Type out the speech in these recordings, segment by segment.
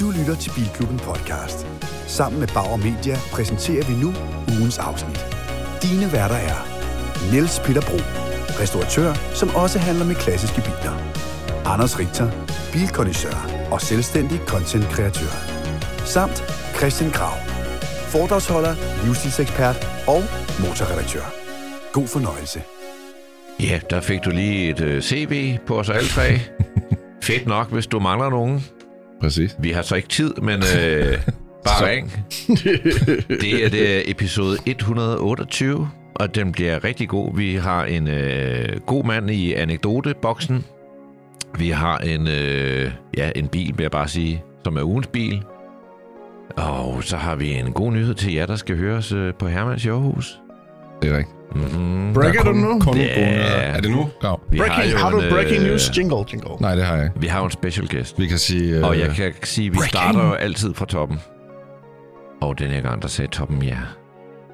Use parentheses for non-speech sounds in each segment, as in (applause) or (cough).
Du lytter til Bilklubben Podcast. Sammen med Bauer Media præsenterer vi nu ugens afsnit. Dine værter er Niels Peter Bro, restauratør, som også handler med klassiske biler. Anders Richter, bilkondisør og selvstændig content-kreatør. Samt Christian Grav, foredragsholder, livsstilsekspert og motorredaktør. God fornøjelse. Ja, der fik du lige et øh, CV på os alle tre. (laughs) Fedt nok, hvis du mangler nogen. Præcis. Vi har så ikke tid, men øh, bare (laughs) ring. (laughs) Det er det episode 128, og den bliver rigtig god. Vi har en øh, god mand i anekdoteboksen. Vi har en, øh, ja, en bil, vil jeg bare sige, som er ugens bil. Og så har vi en god nyhed til jer, der skal høres øh, på Hermans Showhus. Det er rigtigt. Mm-hmm. Breaker du nu? Kun nyheder. Er det nu, Grav? Vi Breaking, jo har du en, breaking øh, news? Jingle, jingle. Nej, det har jeg ikke. Vi har jo en special guest. Vi kan sige... Øh, Og jeg kan sige, at vi Breaking. starter jo altid fra toppen. Og den her gang, der sagde toppen ja.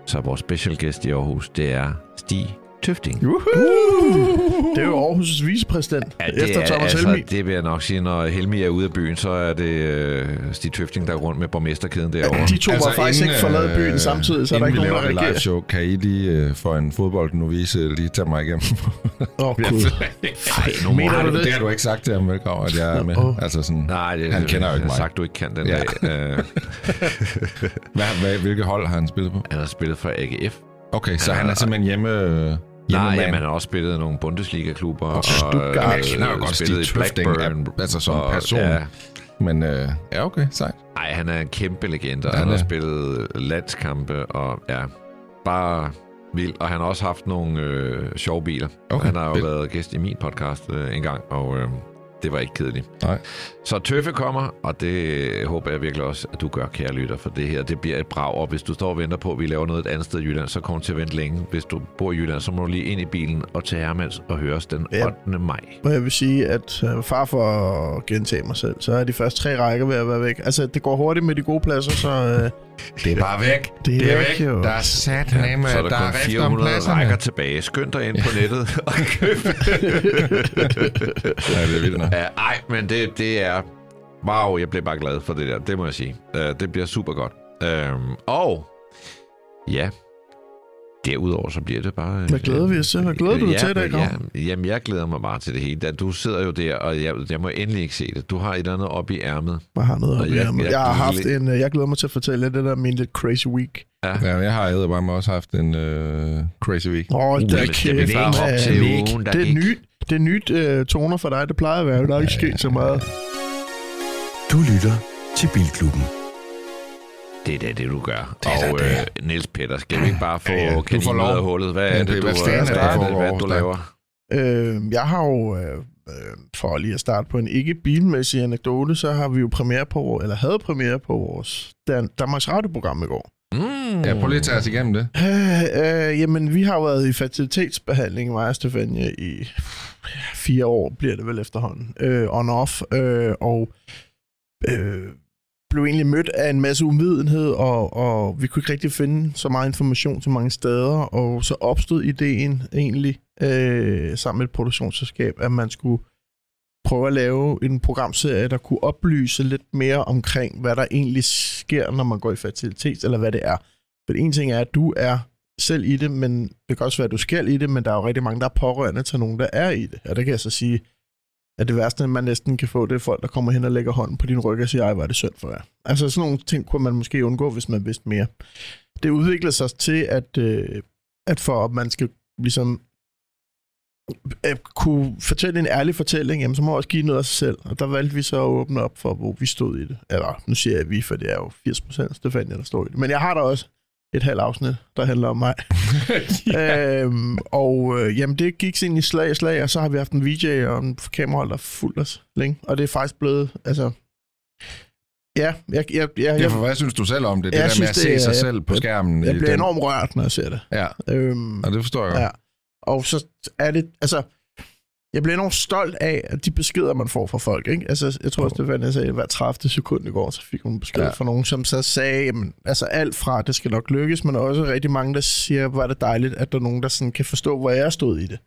Så vores special guest i Aarhus, det er Stig Tøfting. Det er jo Aarhus' vicepræsident, ja, det efter er, Thomas altså, Helmi. det vil jeg nok sige, når Helmi er ude af byen, så er det øh, Stig Tøfting, der er rundt med borgmesterkæden derovre. De to altså, var faktisk ikke forladet byen samtidig, så er der ikke inden nogen, der live reagerer. show, kan I lige øh, for en fodboldnovise lige tage mig igennem? Åh, (laughs) oh, gud. Ej, Mener han- du det? det har du ikke sagt til ham, vel, at jeg er med. Altså sådan, Nej, det, Han kender jo ikke jeg har mig. sagt, du ikke kan den Ja. dag. Øh, (laughs) hvad, hvad, hvilke hold har han spillet på? han har spillet for AGF. Okay, så Ja, han er simpelthen hjemme... Øh, Nej, jamen, han har også spillet i nogle Bundesliga-klubber. Og, Stuttgart. øh, Jamen, jeg kender jo godt spillet Stig i Tøfting, Blackburn. altså som og- person. Ja, Men øh, ja, okay, sejt. Nej, han er en kæmpe legende, og Han han har spillet landskampe, og ja, bare vild. Og han har også haft nogle øh, sjove biler. Okay, han har jo fedt. været gæst i min podcast øh, en gang, og øh, det var ikke kedeligt. Nej. Så Tøffe kommer, og det håber jeg virkelig også, at du gør, kære lytter, for det her, det bliver et brag. Og hvis du står og venter på, at vi laver noget et andet sted i Jylland, så kommer du til at vente længe. Hvis du bor i Jylland, så må du lige ind i bilen og til Hermans og høre os den Ja. 8. maj. Og jeg vil sige, at øh, far for at gentage mig selv, så er de første tre rækker ved at være væk. Altså, det går hurtigt med de gode pladser, så øh, Det er bare væk. det er, Det er væk, væk. jo. Der er sat nemme, så er der, der kun er rift om 400 pladserne. rækker tilbage. Skynd dig ind på (laughs) nettet og køb. (laughs) Ja, det er vildt nok. Ja, ej, men det, det er... Wow, jeg blev bare glad for det der. Det må jeg sige. Uh, det bliver super godt. Um, og ja, derudover så bliver det bare... Hvad glæder vi os til? Hvad glæder du dig til i dag, Grav? ja, Jamen, jeg glæder mig bare til det hele. Da Du sidder jo der, og jeg, jeg må endelig ikke se det. Du har et eller andet op i ærmet. Jeg har noget Og op i jeg- ærmet. jeg- Jeg har haft jeg- en... øh, Jeg glæder mig til at fortælle det der min lidt crazy week. Ja, men jeg har edderbarme også haft en øh, crazy week. Åh, oh, Uh, der kæft, op mand. til ugen, der Det er gik? nyt, det er nyt uh, toner for dig. Det plejer at være. Der er ikke sket så meget. Du lytter til Bilklubben. Det er da det, du gør. Det og øh, Niels Peter, skal vi ikke bare få Ja, ja. Du ud af hullet? Hvad er det, det- du, hvad er hvad, du laver? Øh, jeg har jo, øh, øh, for lige at starte på en ikke bilmæssig anekdote, så har vi jo premiere på, eller havde premiere på vores Dan- Danmarks Radioprogram i går. Mm. Ja, prøv lige at tage os igennem det. Øh, øh, jamen, vi har jo været i fertilitetsbehandling, mig og Stefanie, i fire år, bliver det vel efterhånden, øh, on-off, øh, og øh, blev egentlig mødt af en masse uvidenhed, og, og vi kunne ikke rigtig finde så meget information så mange steder, og så opstod ideen egentlig, øh, sammen med et produktionsselskab, at man skulle prøve at lave en programserie, der kunne oplyse lidt mere omkring, hvad der egentlig sker, når man går i fertilitet, eller hvad det er. For en ting er, at du er selv i det, men det kan også være, at du skal i det, men der er jo rigtig mange, der er pårørende til nogen, der er i det. Og det kan jeg så sige, at det værste, man næsten kan få, det er folk, der kommer hen og lægger hånden på din ryg og siger, ej, hvor er det synd for jer. Altså sådan nogle ting kunne man måske undgå, hvis man vidste mere. Det udvikler sig til, at, øh, at for at man skal ligesom at kunne fortælle en ærlig fortælling, jamen, så må man også give noget af sig selv. Og der valgte vi så at åbne op for, hvor vi stod i det. Eller, nu siger jeg vi, for det er jo 80% Stefania, der står i det. Men jeg har der også et halvt afsnit, der handler om mig. (laughs) øhm, og øh, jamen, det gik ind i slag i slag, og så har vi haft en VJ og en kamerahold, der fulgt os længe. Og det er faktisk blevet, altså... Ja, jeg, jeg, jeg, Ja, jeg, for hvad synes du selv om det? Det Jeg der med at synes, se det er- sig selv på jeg- skærmen. jeg i bliver den- enormt rørt, når jeg ser det. Ja, Øhm, og det forstår jeg godt. Ja. Og så er det, altså, jeg bliver enormt stolt af, at de beskeder, man får fra folk, ikke? Altså, jeg tror, at Stefan sagde, at hver 30. sekund i går, så fik hun besked Ja. fra nogen, som så sagde, jamen, altså alt fra, det skal nok lykkes, men også rigtig mange, der siger, hvor er det dejligt, at der er nogen, der sådan kan forstå, hvor jeg stod i det.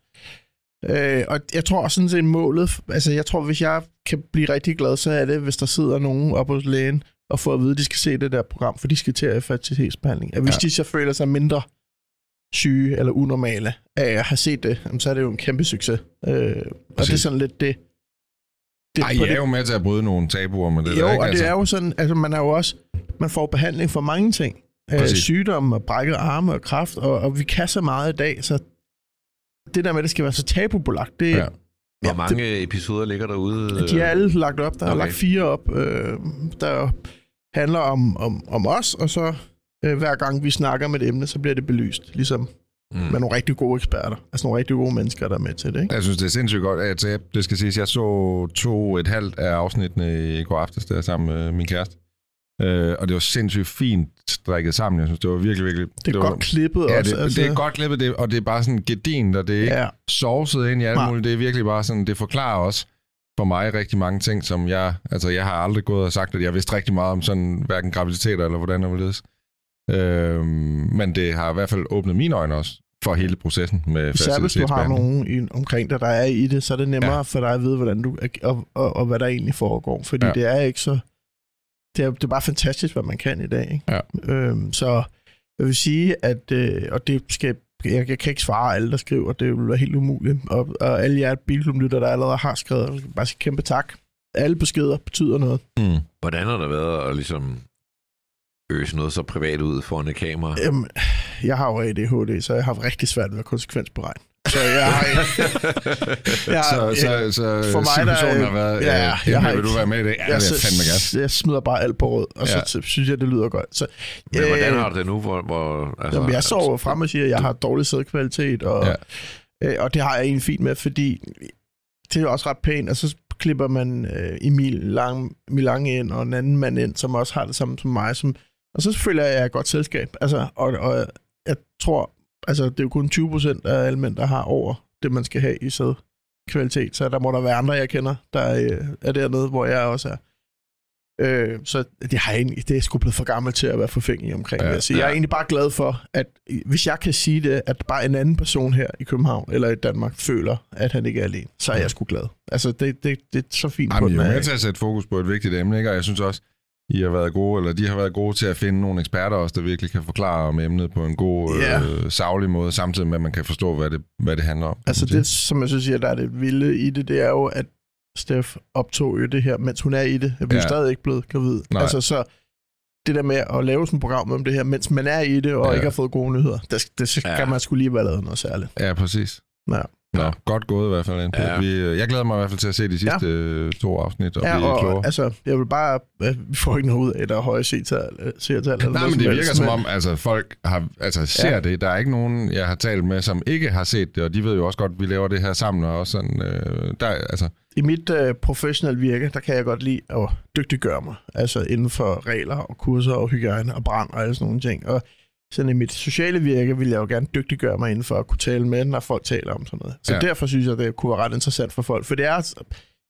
Øh, og jeg tror også sådan set målet, altså jeg tror, hvis jeg kan blive rigtig glad, så er det, hvis der sidder nogen oppe hos lægen og får at vide, at de skal se det der program, for de skal til at fertilitetsbehandling. At hvis ja. de så føler sig mindre syge eller unormale af at have set det, så er det jo en kæmpe succes. Øh, og det er sådan lidt det. det Ej, på er det- jo med til at bryde nogle tabuer med det jo, der, ikke? og det er jo sådan, altså man er jo også, man får behandling for mange ting. Øh, sygdomme og brækket arme og kræft, og, og vi kan så meget i dag, så det der med, at det skal være så tabubelagt, det, Ja. ja. Hvor mange episoder ligger derude? de er alle lagt op. Der er Okay. lagt fire op, øh, der handler om, om, om os, og så øh, hver gang vi snakker med et emne, så bliver det belyst, ligesom Mm. med nogle rigtig gode eksperter. Altså nogle rigtig gode mennesker, der er med til det. Ikke? Jeg synes, det er sindssygt godt. Altså, jeg- det skal siges, jeg så to et halvt af afsnittene i går aftes der sammen med min kæreste. Øh, og det var sindssygt fint strikket sammen. Jeg synes, det var virkelig, virkelig... Det er var, godt klippet Ja, også. det, altså, det er godt klippet, det, og det er bare sådan gedint, og det er ikke Ja, sovset ind i alt muligt. Det er virkelig bare sådan, det forklarer også for mig rigtig mange ting, som jeg... Altså, jeg har aldrig gået og sagt, at jeg vidste rigtig meget om sådan, hverken graviditeter eller hvordan det var øh, Men det har i hvert fald åbnet mine øjne også for hele processen med Især hvis du har nogen i, omkring dig, der er i det, så er det nemmere Ja. for dig at vide, hvordan du, og, og, og hvad der egentlig foregår. Fordi Ja. det er ikke så... Det er, det er bare fantastisk, hvad man kan i dag. Ikke? Ja. Øhm, så jeg vil sige, at... Øh, og det skal, jeg, jeg kan ikke svare alle, der skriver. Det vil være helt umuligt. Og, og alle jer bilklublytter, der allerede har skrevet, bare sige kæmpe tak. Alle beskeder betyder noget. Mm. Hvordan har det været at ligesom øse noget så privat ud foran et kamera? Jamen, jeg har jo ADHD, så jeg har rigtig svært ved at konsekvensberegne. Så jeg har, (laughs) jeg, Så, så, så for mig, der er- har været, ja, ja, jeg jeg har vil ikke- du være med i det? Ja, det jeg fandme gerne. jeg smider bare alt på rød, og så Ja. ja. synes jeg, det lyder godt. Så, Men hvordan øh, har du det nu? Hvor, hvor, altså, Jamen, jeg sover frem og siger, at jeg har dårlig sædkvalitet, og, Ja. øh, og det har jeg egentlig fint med, fordi det er jo også ret pænt, og så klipper man øh, Emil Lang, Milang ind, og en anden mand ind, som også har det samme som mig, som, og så føler jeg, at jeg er godt selskab. Altså, og, og jeg tror, altså det er jo kun 20 procent af alle mænd, der har over det, man skal have i sædkvalitet, så der må der være andre, jeg kender, der øh, er dernede, hvor jeg også er. Øh, så det, har jeg egentlig, det er jeg sgu blevet for gammel til at være forfængelig omkring. Ja, Ja, jeg, jeg er egentlig bare glad for, at hvis jeg kan sige det, at bare en anden person her i København eller i Danmark føler, at han ikke er alene, så er jeg sgu glad. Altså, det, det, det er så fint på Jamen, I den er jo her, med til at sætte fokus på et vigtigt emne, ikke? og jeg synes også, I har været gode, eller de har været gode til at finde nogle eksperter også, der virkelig kan forklare om emnet på en god, Ja. øh, savlig måde, samtidig med, at man kan forstå, hvad det, hvad det handler om. Altså det, som jeg synes, der er det vilde i det, det er jo, at Steff optog jo det her, mens hun er i det. Jeg er Ja. stadig ikke blevet gravid. Nej. Altså så det der med at lave sådan et program om det her, mens man er i det, og Ja. ikke har fået gode nyheder, det, det skal ja. man skulle lige være lavet noget særligt. Ja, præcis. Ja. Nå, godt gået i hvert fald. Ja. Vi, øh, jeg glæder mig i hvert fald til at se de sidste ja. to afsnit og Ja, blive og klogere. altså, jeg vil bare, øh, vi får ikke noget ud af, der er høje seertal. øh, Nej, men det virker som om, altså folk har, altså, ser. Ja. det. Der er ikke nogen, jeg har talt med, som ikke har set det, og de ved jo også godt, at vi laver det her sammen, og også sådan, øh, der, altså, I mit øh, professionelle virke, der kan jeg godt lide at dygtiggøre mig. Altså inden for regler og kurser og hygiejne og brand og alle sådan nogle ting. Og sådan i mit sociale virke vil jeg jo gerne dygtiggøre mig inden for at kunne tale med, når folk taler om sådan noget. Så Ja. derfor synes jeg, det kunne være ret interessant for folk. For det er,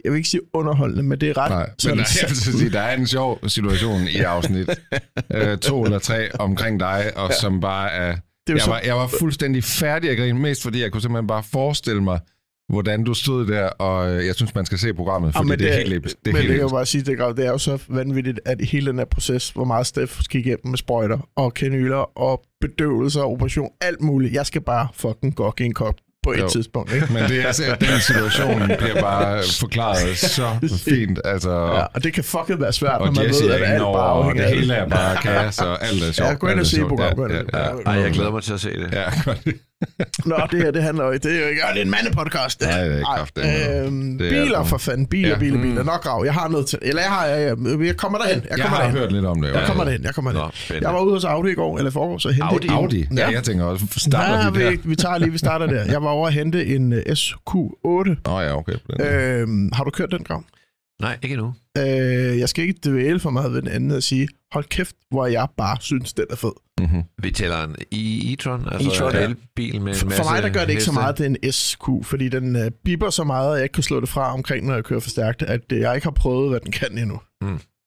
jeg vil ikke sige underholdende, men det er ret... nej. Men sådan, der, (laughs) jeg vil sige, der er en sjov situation i afsnit (laughs) øh, to eller tre omkring dig, og ja. som bare er... det er Jeg så, var, jeg var fuldstændig færdig at grine, mest fordi jeg kunne simpelthen bare forestille mig, hvordan du stod der, og øh, jeg synes, man skal se programmet, fordi Ja, men det, er det- helt episk. Det er men helt det kan jeg bare sige, det er, det er jo så vanvittigt, at i hele den her proces, hvor meget Steff skal igennem med sprøjter og kanyler og bedøvelser og operation, alt muligt. Jeg skal bare fucking gokke en kop på et Jo. tidspunkt. Ikke? Men det er altså, at den situation (laughs) bliver bare forklaret så fint. Altså, Ja, og det kan fucking være svært, når man Jesse ved, at alt over, bare afhænger det af hele er bare kaos, og alt er sjovt. Ja, gå ind og se programmet. Ja, ja, ja. Ej, jeg glæder mig til at se det. Ja, godt. Nå, det her, det handler jo ikke. Det er jo ikke, det er en mandepodcast. Nej, det er ikke øhm, Det er biler for fanden. Biler, Ja. biler, biler. Mm. Nok grav. Jeg har noget til. Eller jeg har, jeg, jeg, kommer derhen. Jeg Jeg kommer har derhen. hørt lidt om det. Jeg kommer derhen. Jeg kommer derhen. Nå. Jeg var ude hos Audi i går, eller forgår, så hente Audi? en- Audi? Ja, Ja. jeg tænker også, starter Nej, vi der? vi, vi tager lige, vi starter der. Jeg var over at hente en uh, SQ8. Nå ja, okay. Øhm, har du kørt den grav? Nej, ikke endnu. Øh, jeg skal ikke dvæle for meget ved den anden og sige, hold kæft, hvor jeg bare synes, den er fed. Mm-hmm. Vi tæller en e- e-tron, altså e-tron, en ja. elbil med en For, masse for mig der gør det ikke så heste. meget, det er en SQ, fordi den øh, biber så meget, at jeg ikke kan slå det fra omkring, når jeg kører for stærkt, at øh, jeg ikke har prøvet, hvad den kan endnu.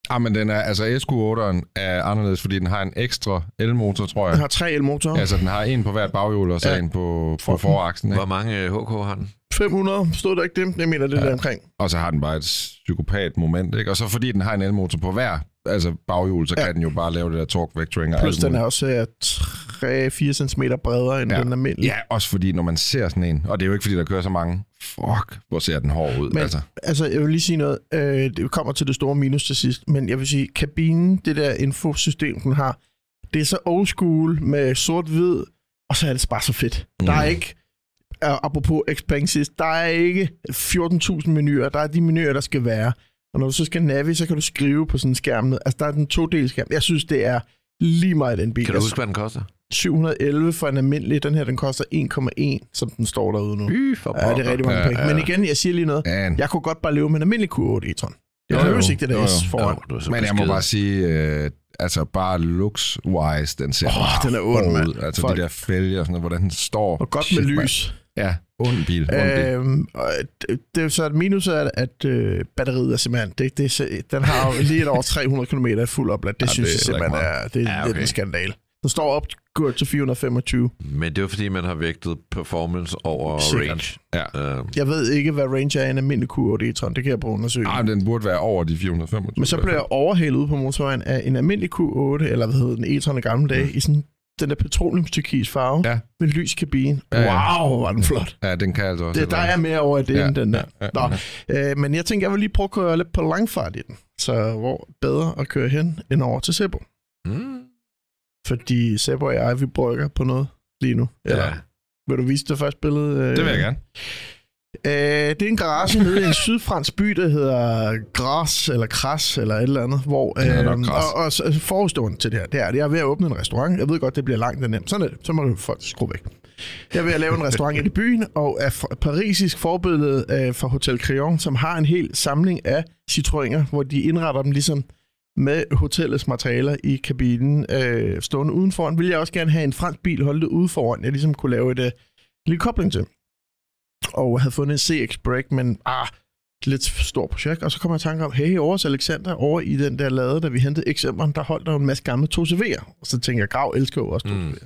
Ah, men den er, altså SQ8'eren er anderledes, fordi den har en ekstra elmotor, tror Den jeg. har tre elmotorer, Altså, den har en på hvert baghjul, og så Ja. en på, på foraksen. Ikke? Hvor mange HK har den? 500, stod der ikke det? Jeg mener, det Ja. der omkring. Og så har den bare et psykopat moment, ikke? Og så fordi den har en elmotor på hver altså baghjul, så Ja. kan den jo bare lave det der torque vectoring Plus den er også øh, 3-4 cm bredere end Ja. den almindelige. Ja, også fordi når man ser sådan en, og det er jo ikke fordi, der kører så mange, fuck, hvor ser den hård ud. Men- altså. Altså, jeg vil lige sige noget. Øh, det kommer til det store minus til sidst, men jeg vil sige, kabinen, det der infosystem, den har, det er så old school med sort-hvid, og så er det bare så fedt. Mm. Der er Mm. ikke, øh, apropos Expenses, der er ikke 14.000 menuer. Der er de menuer, der skal være. Og når du så skal navi, så kan du skrive på sådan en skærm. Altså, der er den to skærm. Jeg synes, det er lige meget den bil. Kan du huske, hvad den koster? 711 for en almindelig. Den her, den koster 1,1, som den står derude nu. Fy for Ja, det er rigtig mange Ja, penge. ja. Men igen, jeg siger lige noget. Ja, Jeg kunne godt bare leve med en almindelig Q8 e-tron. Jeg Jo, behøver jo. ikke det Jo, der jo. S foran. du er så men jeg må bare sige, øh, altså bare looks-wise, den ser Åh, bare den er ond, mand. ud. Altså Folk. de der fælger, sådan, noget, hvordan den står. Og godt Shit, med lys. Ja, ond bil. Ond bil. Øhm, og det, det er så et minus er, at øh, batteriet er simpelthen... Det, det, den har jo lige et over 300 km i fuld oplad. Det Ja, synes det jeg er simpelthen er, det, Ja, okay. det er en skandal. Den står op gået til 425. Men det er fordi, man har vægtet performance over Sikkert. range. Ja. Uh, Jeg ved ikke, hvad range er i en almindelig Q8 e-tron. Det kan jeg prøve at undersøge. Ah, den burde være over de 425. Men så bliver jeg overhældet ude på motorvejen af en almindelig Q8, eller hvad hedder den, e-tron i gamle dage, i sådan den der petroleumstyrkis farve, Ja. med lys kabine. Ja, ja. Wow, var den flot. Ja, den kan altså også. Det, der er mere over i det, ja, end den der. Nå, øh, men jeg tænker, jeg vil lige prøve at køre lidt på langfart i den. Så hvor bedre at køre hen, end over til Sebo. mm, Fordi Sebo og jeg, vi brygger på noget lige nu. Eller, ja. Vil du vise det første billede? Øh, Det vil jeg gerne. Øh, det er en garage nede i en sydfransk by, der hedder Gras, eller Kras, eller et eller andet. Hvor, hedder nok øh, Gras. og, og så- forhistorien til det her, det er, at jeg er ved at åbne en restaurant. Jeg ved godt, det bliver langt og nemt. Sådan er det. Så må du folk skrue væk. Jeg er ved at lave en restaurant i byen, og er parisisk forbillede øh, fra Hotel Crillon, som har en hel samling af citroener, hvor de indretter dem ligesom med hotellets materialer i kabinen øh, stående udenfor. Vil jeg også gerne have en fransk bil holdt ude foran, jeg ligesom kunne lave et øh, lille kobling til. Og havde fundet en CX Break, men ah, lidt stort projekt. Og så kommer jeg i tanke om, hey, over hos Alexander, over i den der lade, da vi hentede XM'eren, der holdt der en masse gamle 2CV'er. Og så tænker jeg, Grav elsker jo også 2CV'er. Mm.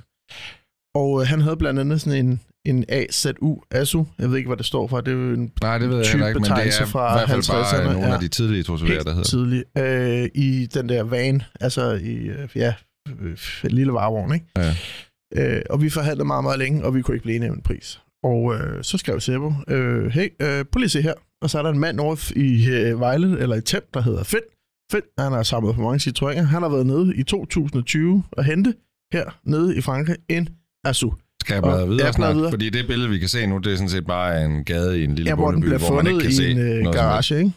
Og øh, han havde blandt andet sådan en, en AZU, ASU, jeg ved ikke, hvad det står for, det er jo en Nej, det ved jeg heller ikke, men det er typebetegnelse i fra hvert fald bare 50'erne, nogle ja. af de tidlige tosoverer, der hedder. tidligt, øh, i den der van, altså i, øh, ja, øh, lille varevogn, ikke? Ja. Øh, og vi forhandlede meget, meget længe, og vi kunne ikke blive enige om en pris. Og øh, så skrev Sebo, øh, hey, øh, prøv lige at se her. Og så er der en mand over i øh, Vejle, eller i Temp, der hedder Finn. Finn, han har samlet på mange Citroëner. Han har været nede i 2020 og hente her nede i Frankrig en Asu. Skal jeg bladre videre snart? videre. Fordi det billede, vi kan se nu, det er sådan set bare en gade i en lille Ja, hvor den bondeby, bliver hvor man ikke kan i se en øh, garage, ikke?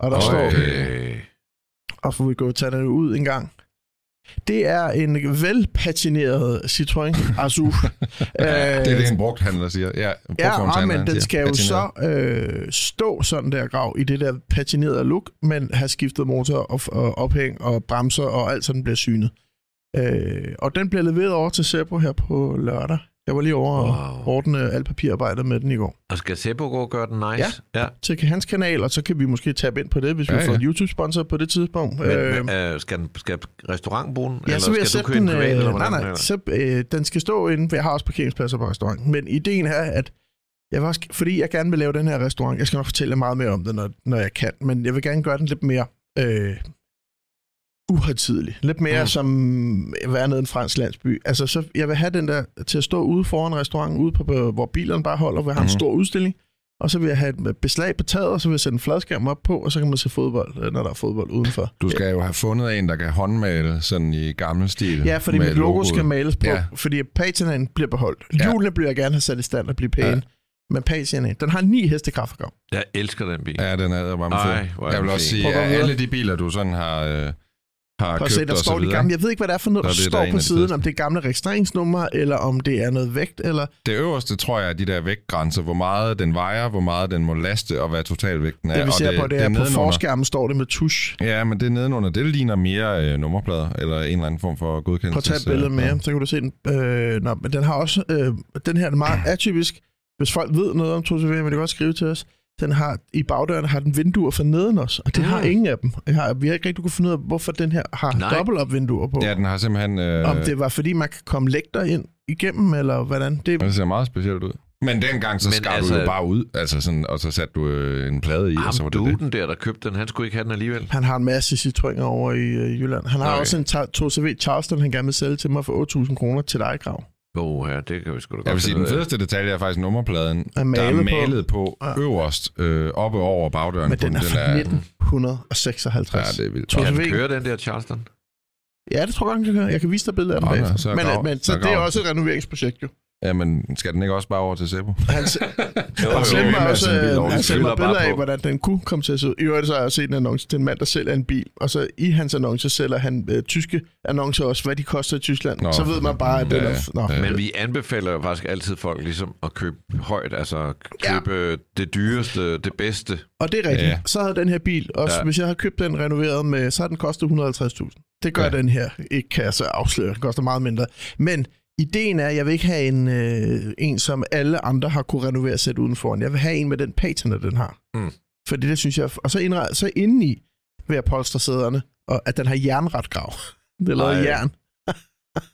Og der Øj. står, Okay. og får vi gå og tage den ud en gang. Det er en velpatineret Citroën Asu. (laughs) Ja, det er det, en brugthandler siger. Ja, Ja, men den skal jo Patineret. så øh, stå sådan der grav i det der patinerede look, men have skiftet motor og, og ophæng og bremser og alt sådan bliver synet. Øh, og den bliver leveret over til Sebo her på lørdag. Jeg var lige over wow. og ordne alt papirarbejdet med den i går. Og skal Sebo gå og gøre den nice? Ja. ja. Til hans kanal, og så kan vi måske tabe ind på det, hvis vi Ja, får ja. en YouTube-sponsor på det tidspunkt. Men, Øh, men, øh, skal, den, skal restauranten bruge den? Ja, eller så vil jeg skal du sætte den... en privat, Øh, eller nej, hvordan? nej, så, øh, den skal stå inde, for jeg har også parkeringspladser på restauranten. Men ideen er, at jeg også, fordi jeg gerne vil lave den her restaurant, jeg skal nok fortælle meget mere om det, når, når jeg kan, men jeg vil gerne gøre den lidt mere øh, uhøjtidelig. Lidt mere Mm. som at være nede i en fransk landsby. Altså, så jeg vil have den der til at stå ude foran restauranten, ude på, hvor bilerne bare holder, hvor jeg har en Mhm. stor udstilling. Og så vil jeg have et beslag på taget, og så vil jeg sætte en fladskærm op på, og så kan man se fodbold, øh, når der er fodbold udenfor. Du skal jo have fundet en, der kan håndmale sådan i gammel stil. Ja, fordi mit logo skal males på, Ja. fordi patinaen bliver beholdt. Ja. Hjulene bliver jeg gerne have sat i stand og blive pæne. Ja. Men patinaen, den har 9 hestekræfter. Jeg elsker den bil. Ja, den er bare Ej, fed. Jeg vil også sige, at at alle de biler, du sådan har, øh, har Prøv at se, købt der står de videre, gamle. Jeg ved ikke, hvad det er for noget, der er det står der en på de siden. fedeste. Om det er gamle registreringsnumre, eller om det er noget vægt, eller... Det øverste, tror jeg, er de der vægtgrænser. Hvor meget den vejer, hvor meget den må laste, og hvad totalvægten er. Det vi og ser på, det er, på forskærmen står det med tusch. Ja, men det er nedenunder. Det ligner mere øh, nummerplader, eller en eller anden form for Prøv at godkendelse. tage et billede med, så kan du se den. Øh, nå, men den har også... Øh, den her er meget atypisk. Hvis folk ved noget om 2CV, men det kan godt skrive til os. Den har, I bagdøren har den vinduer for neden også, og det Mm. har ingen af dem. Jeg har, vi har ikke rigtig kunne finde ud af, hvorfor den her har Nej. dobbelt op vinduer på. Ja, den har simpelthen... Øh, Om det var, fordi man kan komme lægter ind igennem, eller hvordan? Det, Den ser meget specielt ud. Men dengang, så skar altså- du jo bare ud, altså sådan, og så satte du øh, en plade i, og så var Ham det det. duden der, der købte den, han skulle ikke have den alligevel. Han har en masse Citroëner over i øh, Jylland. Han har Okay. også en ta- 2CV Charleston, han gerne vil sælge til mig for 8.000 kroner til dig, Grav. Oh, ja, det kan vi sgu da godt Jeg vil sige, den fedeste detalje er faktisk nummerpladen, Er der er malet på. malet på, Ja. øverst, øh, oppe over bagdøren. Men på den er fra 1956. Ja, det er vildt. Kan den køre, den der Charleston? Ja, det tror jeg godt, han kan køre. Jeg kan vise dig billeder af den Nå, bagefter. så Men, Grav- men, så så det er også et renoveringsprojekt, jo. Ja, men skal den ikke også bare over til Sebo? (laughs) Han, se- Jo, han sendte mig også øh, han sendte mig billeder af, hvordan den kunne komme til at se ud. I øvrigt så har jeg set en annonce til en mand, der sælger en bil, og så i hans annonce sælger han øh, tyske annoncer også, hvad de koster i Tyskland. Nå, så ved man bare, at det ja, er... Nå. Ja. Men vi anbefaler jo faktisk altid folk ligesom at købe højt, altså købe ja. det dyreste, det bedste. Og det er rigtigt. Ja. Så havde den her bil, også Ja. hvis jeg havde købt den renoveret med, så havde den kostet 150.000. Det gør ja. den her ikke, kan jeg så afsløre. Den koster meget mindre. Men ideen er, at jeg vil ikke have en, øh, en som alle andre har kunne renovere sætte udenfor. Jeg vil have en med den patina, den har. Mm. Fordi det synes jeg... Og så, indre, så indeni vil jeg polstre sæderne, og at den har jernretgrav. (laughs) Det er lavet jern.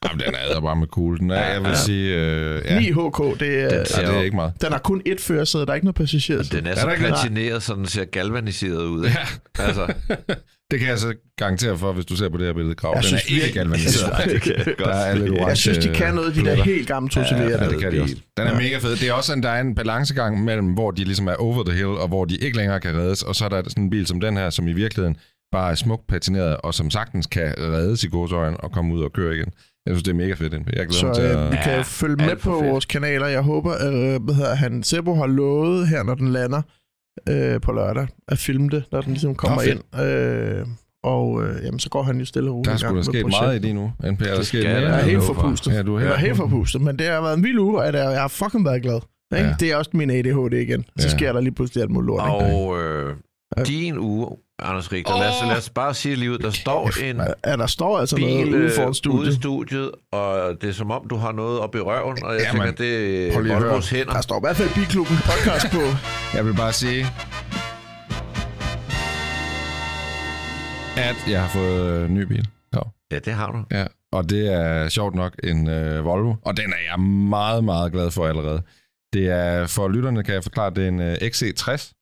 Jamen, den er bare med cool. Den er, jeg vil Ja. sige, øh, ja, 9 HK, det er, Den ser ja, det er ikke meget. den har kun ét førersæde, der er ikke noget passager. Den er, Er så platineret, så den ser galvaniseret ud. Ikke? Altså, (laughs) Det kan jeg så garantere for, hvis du ser på det her billede, Krav. Jeg Den synes er ikke galvaniseret. Nej, (laughs) det kan jeg godt Der er lidt orange Jeg synes, de kan noget, de der helt gamle 2 Ja, ja, det kan de også. Den er Ja. mega fed. Det er også sådan, der er en balancegang mellem, hvor de ligesom er over the hill, og hvor de ikke længere kan reddes. Og så er der sådan en bil som den her, som i virkeligheden bare er smukt patineret, og som sagtens kan reddes i godsøjen og komme ud og køre igen. Jeg synes, det er mega fedt. Jeg glæder Så mig til øh, vi at... kan Ja, jo følge med på fedt. vores kanaler. Jeg håber, at hvad hedder han, Sebo har lovet her, når den lander øh, på lørdag, at filme det, når den ligesom kommer ind. Øh, og øh, jamen, så går han jo stille og roligt Der er med sket projektet. meget i det nu. NP, er der Det sket skal mere? der. Jeg er Ja, helt forpustet. Ja, du er Jeg er helt forpustet, men det har været en vild uge, og jeg har fucking været glad. Ikke? Ja. Det er også min ADHD igen. Så Ja. sker der lige pludselig alt muligt lort. Og øh, din uge, Anders Richter, lad, os, lad os bare sige lige ud, der står en Ja, der står altså noget bil ude øh, foran ude i studiet. studiet, og det er som om, du har noget op i røven, og jeg Jamen, tænker, det er Volvos hænder. Der står i hvert fald Bilklubben podcast på. (laughs) Jeg vil bare sige, at jeg har fået øh, en ny bil. Ja. Ja, det har du. Ja, og det er sjovt nok en øh, Volvo, og den er jeg meget, meget glad for allerede. Det er, for lytterne kan jeg forklare, det er en øh, XC60.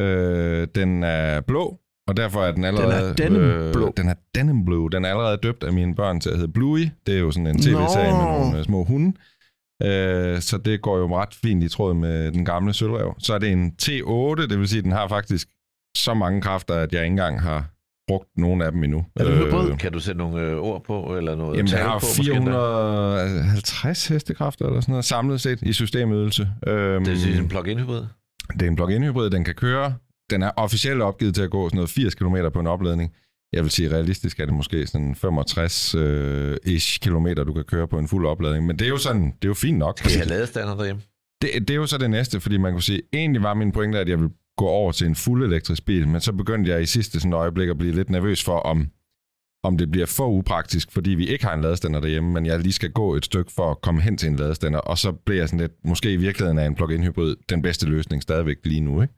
Øh, den er blå, og derfor er den allerede... øh, denim blå. den er denim blue. Den er allerede døbt af mine børn til at hedde Bluey. Det er jo sådan en tv-serie med nogle øh, små hunde. Øh, så det går jo ret fint i tråd med den gamle sølvrev. Så er det en T8, det vil sige, at den har faktisk så mange kræfter, at jeg ikke engang har brugt nogen af dem endnu. Er det hybrid? Kan du sætte nogle øh, ord på, eller noget Jamen, den har på? måske endda? 450 hestekræfter eller sådan noget, samlet set i systemydelse. Øhm, Det er en plug-in hybrid. det er en plug-in hybrid, den kan køre. Den er officielt opgivet til at gå sådan noget 80 km på en opladning. Jeg vil sige, realistisk er det måske sådan 65-ish kilometer, du kan køre på en fuld opladning. Men det er jo sådan, det er jo fint nok. Skal I have ladestander derhjemme? Det, det er jo så det næste, fordi man kunne sige, egentlig var min pointe, at jeg ville gå over til en fuld elektrisk bil, men så begyndte jeg i sidste sådan øjeblik at blive lidt nervøs for, om, om det bliver for upraktisk, fordi vi ikke har en ladestander derhjemme, men jeg lige skal gå et stykke for at komme hen til en ladestander, og så bliver jeg sådan lidt, måske i virkeligheden er en plug-in hybrid den bedste løsning stadigvæk lige nu, ikke?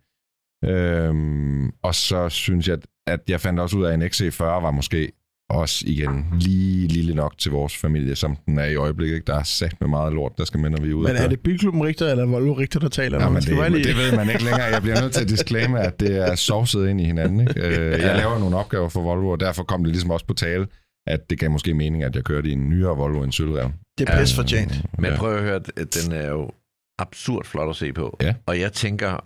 Øhm, og så synes jeg, at jeg fandt også ud af, at en XC40 var måske også igen lige lille nok til vores familie, som den er i øjeblikket. Ikke? Der er sat med meget lort, der skal når vi ude. Men at er det Bilklubben Richter eller Volvo Richter, der taler? Ja, men det, lige- det ved man ikke længere. Jeg bliver nødt til at disclaimer, at det er sovset ind i hinanden. Ikke? Øh, Jeg laver nogle opgaver for Volvo, og derfor kom det ligesom også på tale, at det gav måske mening, at jeg kørte i en nyere Volvo end Sølvrev. Det er pis fortjent. Men ja. prøv at høre, at den er jo absurd flot at se på. Ja. Og jeg tænker,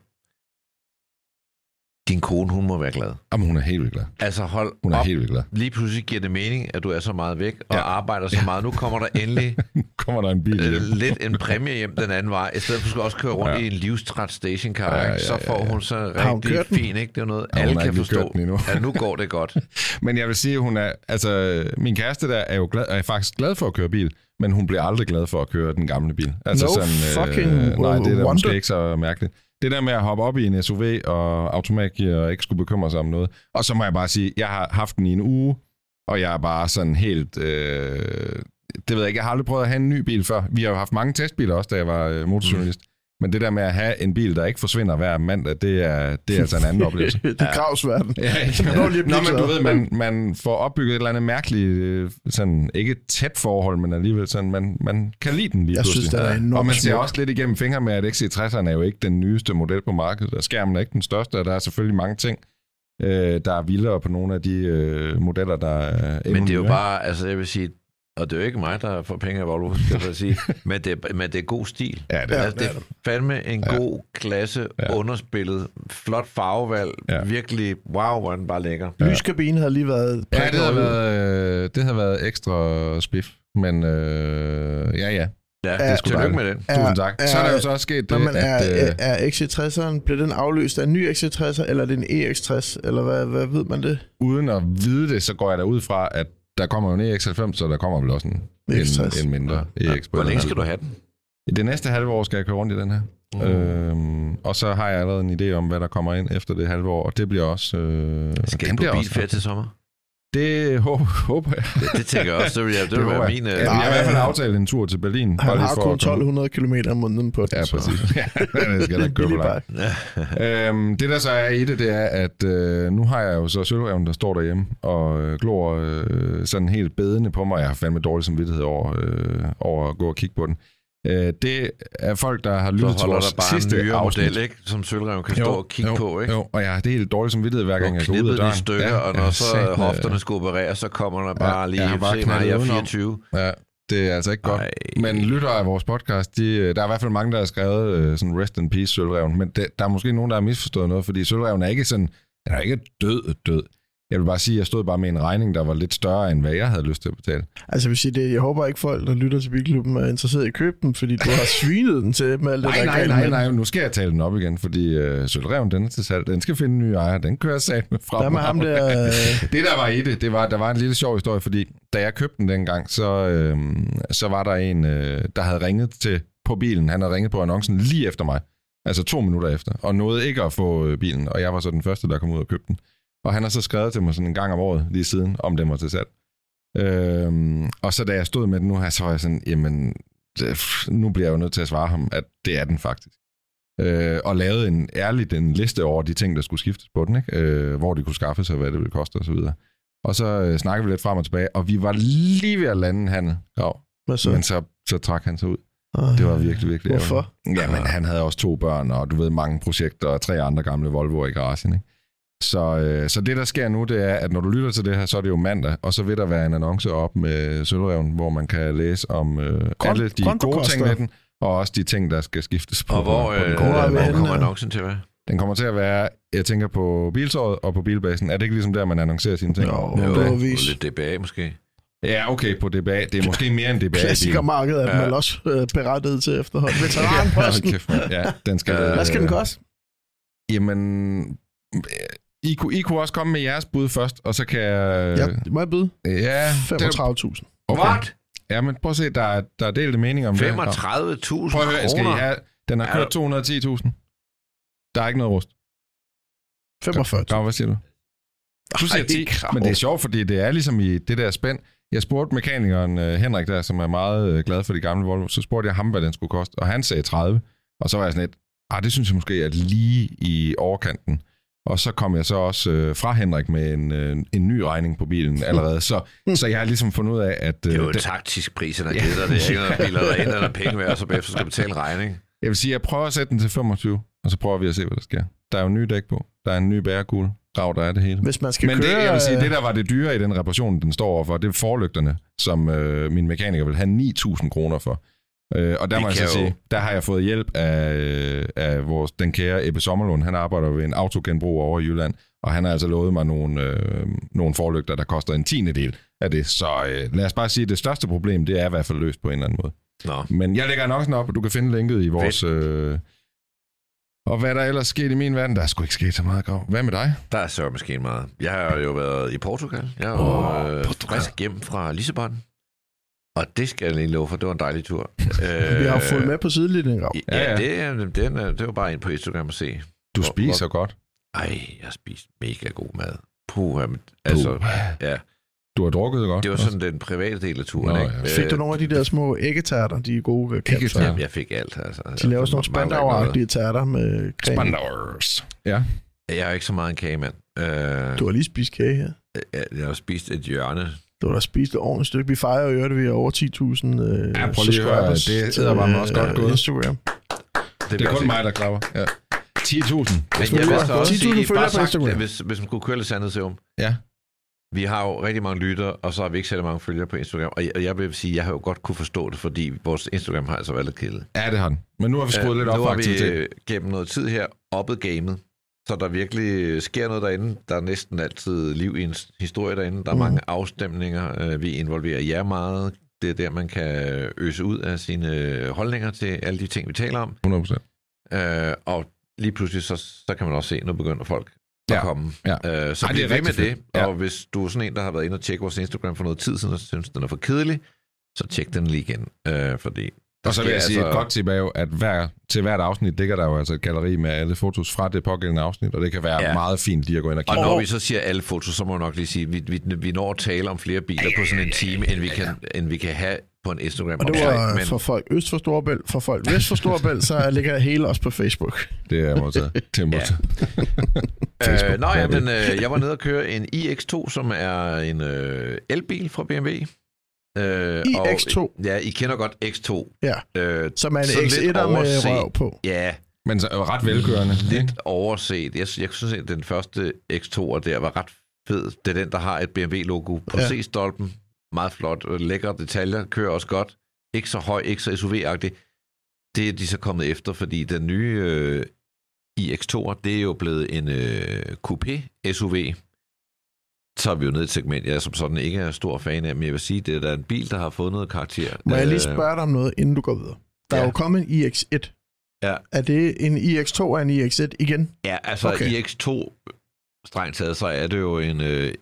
din kone, hun må være glad. Jamen, hun er helt vildt glad. Altså hold Hun er op. helt vildt glad. Lige pludselig giver det mening, at du er så meget væk og Ja. arbejder så meget. Nu kommer der endelig (laughs) Nu kommer der en bil øh, hjem. (laughs) lidt en præmie hjem den anden vej. I stedet for at du skal også køre rundt Ja. i en livstræt stationcar, Ja, ja, ja, ja, så ja, får ja. hun så Har hun rigtig kørt den? fin, ikke? Det er noget, Ja, alle kan forstå. endnu. Ja, nu går det godt. (laughs) Men jeg vil sige, at hun er, altså, min kæreste der er jo glad, er faktisk glad for at køre bil, men hun bliver aldrig glad for at køre den gamle bil. Altså No fucking nej, det er da wonder. måske ikke så mærkeligt. Det der med at hoppe op i en SUV og automatgear og ikke skulle bekymre sig om noget. Og så må jeg bare sige, jeg har haft den i en uge, og jeg er bare sådan helt... Øh, det ved jeg ikke, jeg har aldrig prøvet at have en ny bil før. Vi har jo haft mange testbiler også, da jeg var øh, motorjournalist. Men det der med at have en bil, der ikke forsvinder hver mandag, det er, det er altså en anden oplevelse. (laughs) det er kravsverden. Ja, dog (laughs) lige Nå, men du ved, man, man får opbygget et eller andet mærkeligt, øh, sådan, ikke tæt forhold, men alligevel sådan, man, man kan lide den lige Jeg pludselig. synes, den er enormt Og man ser smuk. også lidt igennem fingre med, at XC60'eren er jo ikke den nyeste model på markedet, og skærmen er ikke den største, og der er selvfølgelig mange ting, øh, der er vildere på nogle af de øh, modeller, der er Men det er jo bare, altså jeg vil sige, og det er jo ikke mig, der får penge af Volvo, skal jeg sige, (laughs) men det, er- men det er god stil. Ja, det er, Altså, det er fandme en Ja. god klasse, Ja. underspillet, flot farvevalg, Ja. virkelig, wow, hvor er den bare lækker. Lyskabinen havde lige været ja, det har ud. været, øh, det har været ekstra spiff, men øh, ja, ja. Ja, Ja, det er sgu tillykke med den. Tusind tak. er- Så er der jo så også sket det, men er, at... Øh, er XC60'eren, bliver den afløst af en ny XC60'er, eller er det en EX60, eller hvad, hvad ved man det? uden at vide det, så går jeg da ud fra, at der kommer jo en EX90, så der kommer vel også en, EX60. en, en mindre Ja. EX. på Hvor den længe skal du have den? I det næste halve år skal jeg køre rundt i den her. Mm. Øhm, og så har jeg allerede en idé om, hvad der kommer ind efter det halve år, og det bliver også... Øh, Skal du på også- bilferie til sommer? Det håber, håber jeg. Det, det tænker jeg også, det vil, jeg, det vil håber være jeg. min... Ja, Øh, vi har i hvert fald aftalt en tur til Berlin. bare Han lige har for kun at komme- 1200 km om måneden på den. Ja, præcis. (laughs) Ja, det skal da ikke køre bike. øhm, det der så er i det, det er, at øh, nu har jeg jo så sølvreven, der står derhjemme og øh, glor øh, sådan helt bedende på mig. Jeg har fandme dårlig samvittighed over, øh, over at gå og kigge på den. Øh, det er folk, der har lyttet til vores bare en sidste nyere afsnit. model, ikke? Som Sølvreven kan stå og kigge jo, på, ikke? Jo, og jeg har det helt dårlig samvittighed, hver gang jeg går ud af døren. stykker, og når så satme, hofterne skal opereres, så kommer der bare Ja, lige, jeg har bare se mig, jeg er knaldet udenom. 24. Ja, det er altså ikke godt. Ej. Men lytter af vores podcast, de, der er i hvert fald mange, der har skrevet øh, sådan rest in peace Sølvreven, men det, der er måske nogen, der har misforstået noget, fordi Sølvreven er ikke sådan, den er ikke død, død. Jeg vil bare sige, at jeg stod bare med en regning, der var lidt større, end hvad jeg havde lyst til at betale. Altså, jeg vil sige, det, jeg håber ikke folk, der lytter til Bilklubben, er interesseret i at købe den, fordi du har svinet den til med alt det, Nej, der er nej, nej, med nej, nu skal jeg tale den op igen, fordi øh, Sølvreven, den er til salg. Den skal finde en ny ejer. Den kører sat med fra Hvad med ham der, øh, (laughs) Det, der var i det, det var, der var en lille sjov historie, fordi da jeg købte den dengang, så, øh, så var der en, øh, der havde ringet til på bilen. Han havde ringet på annoncen lige efter mig. Altså to minutter efter. Og nåede ikke at få øh, bilen. Og jeg var så den første, der kom ud og købte den. Og han har så skrevet til mig sådan en gang om året lige siden, om den var til salg. Øhm, og så da jeg stod med den nu her, så var jeg sådan, jamen, nu bliver jeg jo nødt til at svare ham, at det er den faktisk. Øh, og lavede en ærligt en liste over de ting, der skulle skiftes på den, ikke? Øh, hvor de kunne skaffe sig, hvad det ville koste osv. Og så øh, snakkede vi lidt frem og tilbage, og vi var lige ved at lande handel. Ja, hvad så? men så, så trak han sig ud. Ej, Det var virkelig, virkelig Hvorfor? ærgerligt. Ja, men han havde også to børn, og du ved, mange projekter, og tre andre gamle Volvoer i garagen, ikke? Så, øh, så det, der sker nu, det er, at når du lytter til det her, så er det jo mandag, og så vil der være en annonce op med Sølvreven, hvor man kan læse om øh, Kon- alle de gode ting med den, og også de ting, der skal skiftes på, Og hvor, på den øh, korte hvor er kommer annoncen til at være? Den kommer til at være, jeg tænker på biltåret og på bilbasen. Er det ikke ligesom der, man annoncerer sine ting? Jo, Ja, jo. vis. Lidt DBA måske. Ja, okay, på DBA. Det er måske mere end DBA. (laughs) Klassikermarkedet er Ja. vel også øh, berettiget til efterhånden. (laughs) Veteranposten. Ja, den skal... Øh, Hvad skal den koste? Jamen, I kunne, I kunne også komme med jeres bud først, og så kan jeg... Ja, må jeg byde? ja det, 35.000. okay. What? Ja, men prøv at se, der er, der er delte meninger om det. 35.000 Prøv at høre, skal I kroner? have... Den har kørt 210.000. Der er ikke noget rust. 45. Grav, hvad siger du? Du siger Ej, 10, Grav. men det er sjovt, fordi det er ligesom i det der spænd. Jeg spurgte mekanikeren uh, Henrik der, som er meget uh, glad for de gamle Volvo, så spurgte jeg ham, hvad den skulle koste, og han sagde 30. Og så var jeg sådan lidt, ah, det synes jeg måske er lige i overkanten. Og så kom jeg så også uh, fra Henrik med en, uh, en ny regning på bilen allerede. Så, så jeg har ligesom fundet ud af, at... Uh, Det er jo en taktisk pris, han har givet dig. Det er ikke (laughs) noget biler, der er en eller anden penge værd, og så bagefter skal betale regning. Jeg vil sige, jeg prøver at sætte den til 25, og så prøver vi at se, hvad der sker. Der er jo nye dæk på. Der er en ny bærekugle. Grav, der er det hele. Hvis man skal Men det, køre... jeg vil sige, øh, det der var det dyre i den reparation, den står overfor, det er forlygterne, som øh, min mekaniker vil have 9.000 kroner for. Øh, og der Det må jeg så jo- sige, der har jeg fået hjælp af, øh, af vores, den kære Ebbe Sommerlund. Han arbejder ved en autogenbrug over i Jylland, og han har altså lovet mig nogle, øh, nogle forlygter, der koster en tiende del af det. Så øh, lad os bare sige, at det største problem, det er i hvert fald løst på en eller anden måde. Nå, Men jeg lægger annoncen op, og du kan finde linket i vores... Øh, og hvad der ellers sket i min verden, der er sgu ikke sket så meget, Grav. Hvad med dig? der er så måske meget. Jeg har jo været i Portugal. Jeg er jo Åh, oh, øh, Portugal. frisk hjem fra Lissabon. Og det skal jeg lige love for, det var en dejlig tur. (laughs) Vi har fulgt med på sidelinjen. Ja, Ja, ja. ja. Det, er, det, var bare ind på Instagram at se. Du Hvor- spiser godt. Ej, jeg har spist mega god mad. Puh, altså, ja. Du har drukket godt. Det var sådan den private del af turen. Nå, ikke? ja. Fik du nogle af de der små æggetærter, de er gode øh, kapsler? Æggetærter? Jamen, jeg fik alt. Altså. De laver sådan nogle spandaueragtige tærter med creme. Spandauers. Ja. Jeg er ikke så meget en kagemand. Øh, Du har lige spist kage her. jeg, jeg har spist et hjørne. Du har da spist et ordentligt stykke. Vi fejrer jo, at vi har over 10.000 øh, Ja, prøv lige at høre, det sidder bare også godt øh, gået. Instagram. Det er kun mig, der klapper. Ja. 10.000. Men jeg vil så også 10.000 sige, bare på sagt, Instagram. hvis, hvis man kunne køre lidt sandhedsserum. Ja. Vi har jo rigtig mange lyttere, og så har vi ikke særlig mange følgere på Instagram. Og jeg, og jeg vil sige, jeg har jo godt kunne forstå det, fordi vores Instagram har altså været lidt kedeligt. Ja, det har den. Men nu har vi skruet lidt op nu for har vi aktivitet. øh, gennem noget tid her oppet gamet, så der virkelig sker noget derinde. Der er næsten altid liv i en historie derinde. Der er Mhm. mange afstemninger. Øh, Vi involverer jer meget. Det er der, man kan øse ud af sine holdninger til alle de ting, vi taler om. 100%. Øh, og lige pludselig, så, så kan man også se, nu begynder folk at Ja, komme. ja. Øh, så Ej, det er ved med rigtig det. fedt. Ja. Og hvis du er sådan en, der har været inde og tjekke vores Instagram for noget tid siden, og synes, den er for kedelig, så tjek den lige igen. Øh, fordi Og så vil jeg sige, et godt tip er jo, at hver, til hvert afsnit ligger der jo altså et galleri med alle fotos fra det pågældende afsnit, og det kan være Ja. meget fint lige at gå ind og Og kigge. når vi så siger alle fotos, så må jeg nok lige sige, at vi, vi, vi når at tale om flere biler på sådan en time, end vi kan, end vi kan have på en Instagram. Og det var for folk øst for Storebælt. For folk vest for Storebælt, så ligger det hele også på Facebook. Det er modtaget. (laughs) Det er modtaget. Facebook, Øh, nå hvad ja, er det? men øh, jeg var nede og køre en iX2, som er en øh, elbil fra BMW. Øh, iX2? Og, ja, I kender godt X2. Ja. Øh, Som er en lidt X1'er med røv på. ja, Men så jo ret velkørende. ikke? lidt overset. Jeg, jeg synes, at den første X2'er der var ret fed. Det er den, der har et BMW-logo på Ja. C-stolpen. Meget flot. og Lækre detaljer. Kører også godt. Ikke så høj, ikke så SUV-agtig. Det er de så kommet efter, fordi den nye øh, iX2'er, det er jo blevet en øh, coupé-SUV. Så er vi jo ned i et segment, jeg som sådan ikke er stor fan af, men jeg vil sige, det er da en bil, der har fået noget karakter. Må jeg lige Øh, spørge dig om noget, inden du går videre? Der er Ja. jo kommet en iX1. Ja. Er det en iX2 og en iX1 igen? Ja, altså Okay. okay. iX2, strengt taget, så er det jo en øh,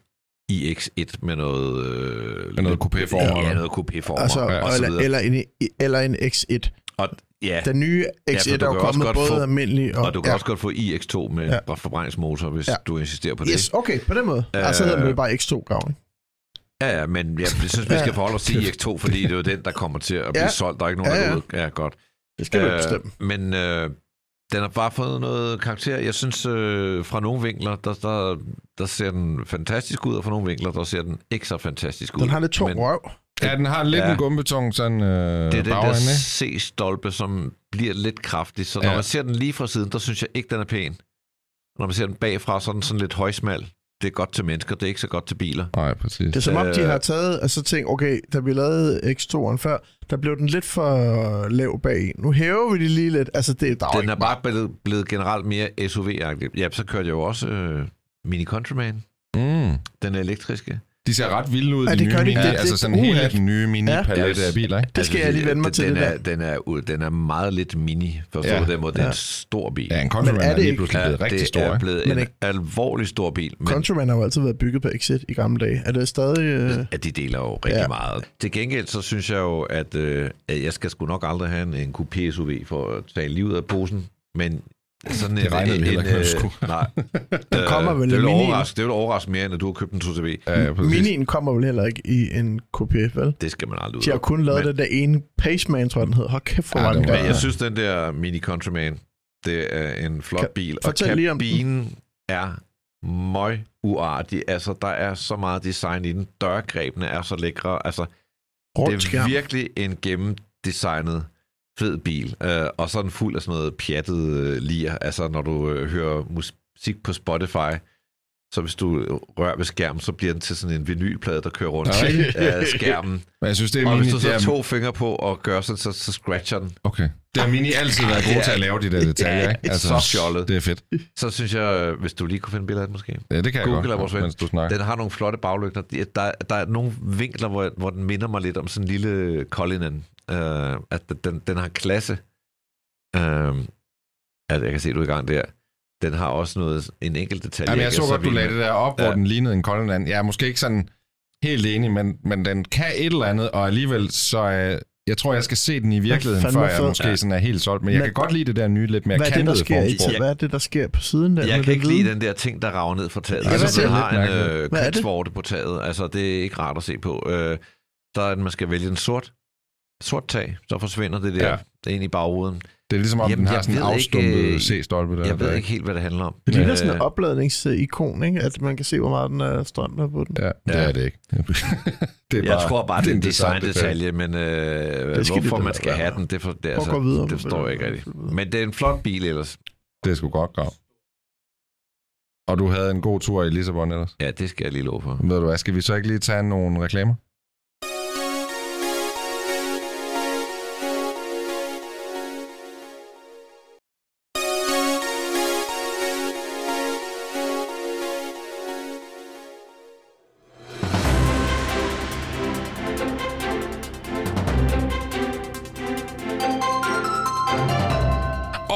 iX1 med noget... Øh, Med noget coupéformer, Ja, eller? noget coupéformer Altså, og, og så eller, videre. eller, en, eller en X1. Og, ja, Den nye Ja, X1 for du er jo kommet både få- almindelig og... og du kan ja. også godt få iX2 med Ja. ja. forbrændingsmotor, hvis Ja. ja. du insisterer på det. Yes, okay, på den måde. Øh, altså hedder den vel bare X2 gavn. Ja, ja, men jeg synes, vi Ja. skal forholde os til iX2, fordi det er jo den, der kommer til at blive Ja. solgt. Der er ikke nogen, Ja, der ja. går ud. Ja, godt. Det skal du ikke bestemme. Men øh, den har bare fået noget karakter. Jeg synes, øh, fra nogle vinkler, der, der, der ser den fantastisk ud, og fra nogle vinkler, der ser den ikke så fantastisk ud. Den har lidt tung Men røv. Ja, den har lidt Ja. en gumbeton sådan øh, det er den der? C-stolpe, som bliver lidt kraftig. Så når Ja. man ser den lige fra siden, der synes jeg ikke, den er pæn. Når man ser den bagfra, så er den sådan lidt højsmal. Det er godt til mennesker, det er ikke så godt til biler. Nej, præcis. Det er som om, de Øh. har taget, altså tænkt, okay, da vi lavede X2'eren før, der blev den lidt for lav bag. Nu hæver vi det lige lidt. Altså, det, er Den er bare blevet, blevet generelt mere SUV-agtig. Ja, så kørte jeg jo også øh, Mini Countryman, Mm. den elektriske. De ser ret vilde ud, Ja, de det nye mini, Det- altså sådan uha. hele den nye mini-palette Ja. af biler, ikke? Det skal jeg lige vende mig den, til, den det er, der. den, er, den er meget lidt mini, forstår Ja. ja. på den måde. Det er Ja. en stor bil. Ja, en Countryman Men er er, det lige ikke- pludselig blevet rigtig det stor, er blevet en ikke- alvorlig stor bil. Men Countryman har jo altid været bygget på X1 i gamle dage. Er det stadig... Øh... at de deler jo rigtig Ja. ja. meget. Til gengæld så synes jeg jo, at, øh, jeg skal sgu nok aldrig have en, en coupé SUV for at tage livet af posen. Men sådan Det regnede vi heller ikke med, du skulle. Nej. (laughs) Den kommer vel det vil, overraske, det vil overraske mere, end at du har købt en 2CV. Ja. Minien kommer vel heller ikke i en coupé, vel? Det skal man aldrig ud De har kun lavet Men- den der ene Paceman, tror jeg, den hedder. Hold kæft, for Ja, den var- jeg synes, den der Mini Countryman, det er en flot Kan- bil. Og fortæl lige om den. kabinen er møg uartig. Altså, der er så meget design i den. Dørgrebene er så lækre. Altså, Rundt det er virkelig en gennemdesignet fed bil. Uh, og så er den fuld af sådan noget pjattet uh, lir. Altså, når du uh, hører musik på Spotify, så hvis du rører ved skærmen, så bliver den til sådan en vinylplade, der kører rundt Ja, i (laughs) skærmen. (laughs) Men jeg synes, det er Og mini... hvis du så er, to fingre på og gør sådan, så, så scratcher den. Okay. Det har Mini altid været gode (laughs) er- til at lave de der detaljer, ikke? Altså, så fjollet. Det er fedt. Så synes jeg, øh, hvis du lige kunne finde billeder af den måske. Ja, det kan jeg Google er godt, vores mens du snakker. Den har nogle flotte baglygter. De- Der, der er nogle vinkler, hvor, hvor den minder mig lidt om sådan en lille Cullinan. Uh, at den, den har klasse. Uh, at jeg kan se, du er i gang der. Den har også noget, en enkelt detalje. Jamen, jeg så godt, du lagde det der op, hvor Ja. den lignede en Cullinan. Jeg er måske ikke sådan helt enig, men, men den kan et eller andet, og alligevel så er jeg tror, jeg skal se den i virkeligheden, før jeg fed. måske Ja. sådan er helt solgt. Men jeg Men- kan godt lide det der nye, lidt mere Hvad er, det, der kantede sker i, hvad er det, der sker på siden der? Jeg kan ikke lide den der ting, der rager ned fra taget. Ja, Altså, det man har en øh, kønsvorte på taget. Altså, det er ikke rart at se på. Øh, så er at man skal vælge en sort, sort tag, så forsvinder det der Ja. ja. ind i bagruden. Det er ligesom om, Jamen, den har sådan en ved ikke, afstumpet øh, C-stolpe. Der, Jeg der, ved ikke helt, hvad det handler om. Det ligner Øh, sådan en opladningsikon, ikke? At man kan se, hvor meget den er strøm der på den. Ja, det Ja. er det ikke. (laughs) det er Jeg tror bare, det er en designdetalje. men øh, skal de hvorfor da man skal være. have den, det, for, det, altså, gå videre. det forstår jeg ikke rigtigt. Men det er en flot bil ellers. Det er sgu godt grav. Og du havde en god tur i Lissabon ellers. Ja, det skal jeg lige love for. Ved du hvad, skal vi så ikke lige tage nogle reklamer?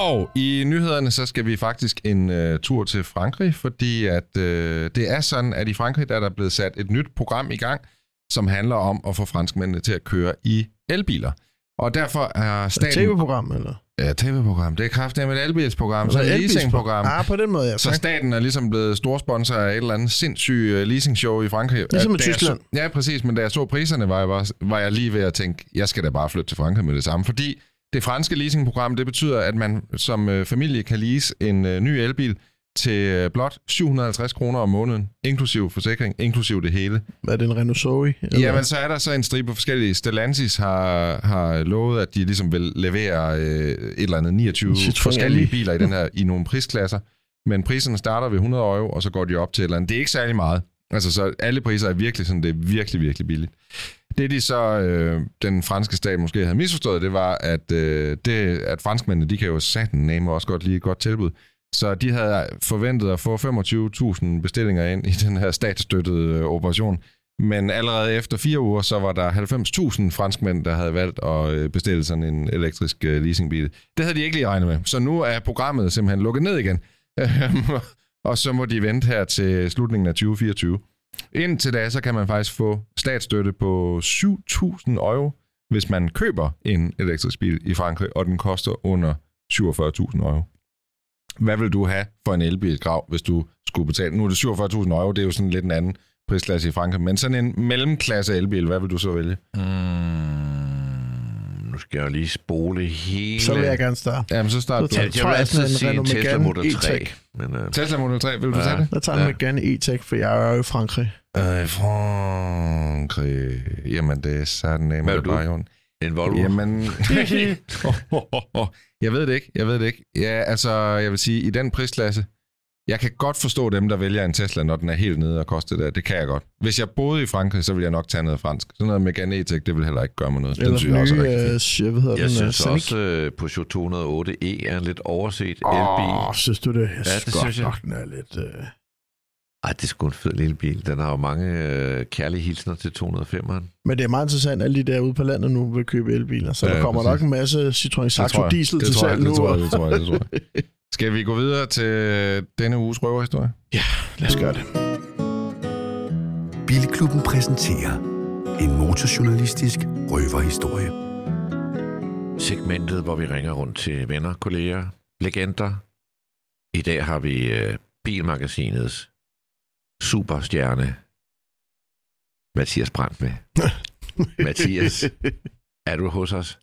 Og i nyhederne, så skal vi faktisk en uh, tur til Frankrig, fordi at uh, det er sådan, at i Frankrig der er der blevet sat et nyt program i gang, som handler om at få franskmændene til at køre i elbiler. Og derfor er Et staten... tv-program, eller? Ja, tv-program. Det er kraftigt med et elbilsprogram, så Eller et leasingprogram. Ah, på den måde, ja. Så staten er ligesom blevet storsponsor af et eller andet sindssygt uh, leasingshow i Frankrig. Ligesom i Tyskland. Så, ja, præcis, men da jeg så priserne, var jeg, bare, var jeg lige ved at tænke, jeg skal da bare flytte til Frankrig med det samme, fordi det franske leasingprogram, det betyder, at man som øh, familie kan lease en øh, ny elbil til øh, blot 750 kroner om måneden, inklusiv forsikring, inklusiv det hele. Er det en Renault Zoe? Eller? Jamen, så er der så en stribe forskellige. Stellantis har, har lovet, at de ligesom vil levere øh, et eller andet 29 Citroën forskellige biler i, den her, i nogle prisklasser. Men priserne starter ved 100 euro, og så går de op til et eller andet. Det er ikke særlig meget. Altså, så alle priser er virkelig sådan, det er virkelig, virkelig billigt. Det, de så, øh, den franske stat måske havde misforstået, det var, at, øh, det, at franskmændene, de kan jo satan name også godt lige et godt tilbud. Så de havde forventet at få 25.000 bestillinger ind i den her statsstøttede øh, operation. Men allerede efter fire uger, så var der 90.000 franskmænd, der havde valgt at øh, bestille sådan en elektrisk øh, leasingbil. Det havde de ikke lige regnet med. Så nu er programmet simpelthen lukket ned igen. (laughs) Øhm, og så må de vente her til slutningen af 2024. Indtil da, så kan man faktisk få statsstøtte på 7.000 euro, hvis man køber en elektrisk bil i Frankrig, og den koster under 47.000 euro. Hvad vil du have for en elbil grav, hvis du skulle betale? Nu er det 47.000 euro, det er jo sådan lidt en anden prisklasse i Frankrig, men sådan en mellemklasse elbil, hvad vil du så vælge? Mm, skal jeg jo lige spole hele... Så vil jeg gerne starte. Jamen, så start Så du. tager- jeg tror vil jeg sådan altid en sige en Renault Tesla Megane Model 3. E-Tech. Men, uh, Tesla Model 3, vil du Ja. tage det? Der tager Ja. ja. gerne E-Tech, for jeg er jo i Frankrig. Øh, Frankrig. Jamen, det er sådan Hvad med vil du? bare orden. en Volvo. Jamen, (laughs) jeg ved det ikke, jeg ved det ikke. Ja, altså, jeg vil sige, i den prisklasse, jeg kan godt forstå dem, der vælger en Tesla, når den er helt nede og koster det. Det kan jeg godt. Hvis jeg boede i Frankrig, så ville jeg nok tage noget fransk. Sådan noget Megane E-Tech, det vil heller ikke gøre mig noget. Den Eller synes jeg også er nye, rigtig øh, fint. hvad hedder Jeg den? synes øh, også, uh, Peugeot 208e er en lidt overset elbil. Åh, oh, synes du det? Jeg Ja, synes det godt synes jeg. nok, den er lidt... Øh... Ej, det er sgu en fed lille bil. Den har jo mange uh, kærlige hilsner til 205'eren. Men det er meget interessant, at alle de der ude på landet nu vil købe elbiler. Så Ja, der kommer præcis. nok en masse Citroën Saxo jeg. Diesel til jeg, salg nu. det tror jeg, det tror jeg, det tror jeg. (laughs) Skal vi gå videre til denne uges røverhistorie? Lad os gøre det. Bilklubben præsenterer en motorjournalistisk røverhistorie. Segmentet, hvor vi ringer rundt til venner, kolleger, legender. I dag har vi uh, Bilmagasinets superstjerne, Mathias Brandt med. (laughs) Mathias, er du hos os?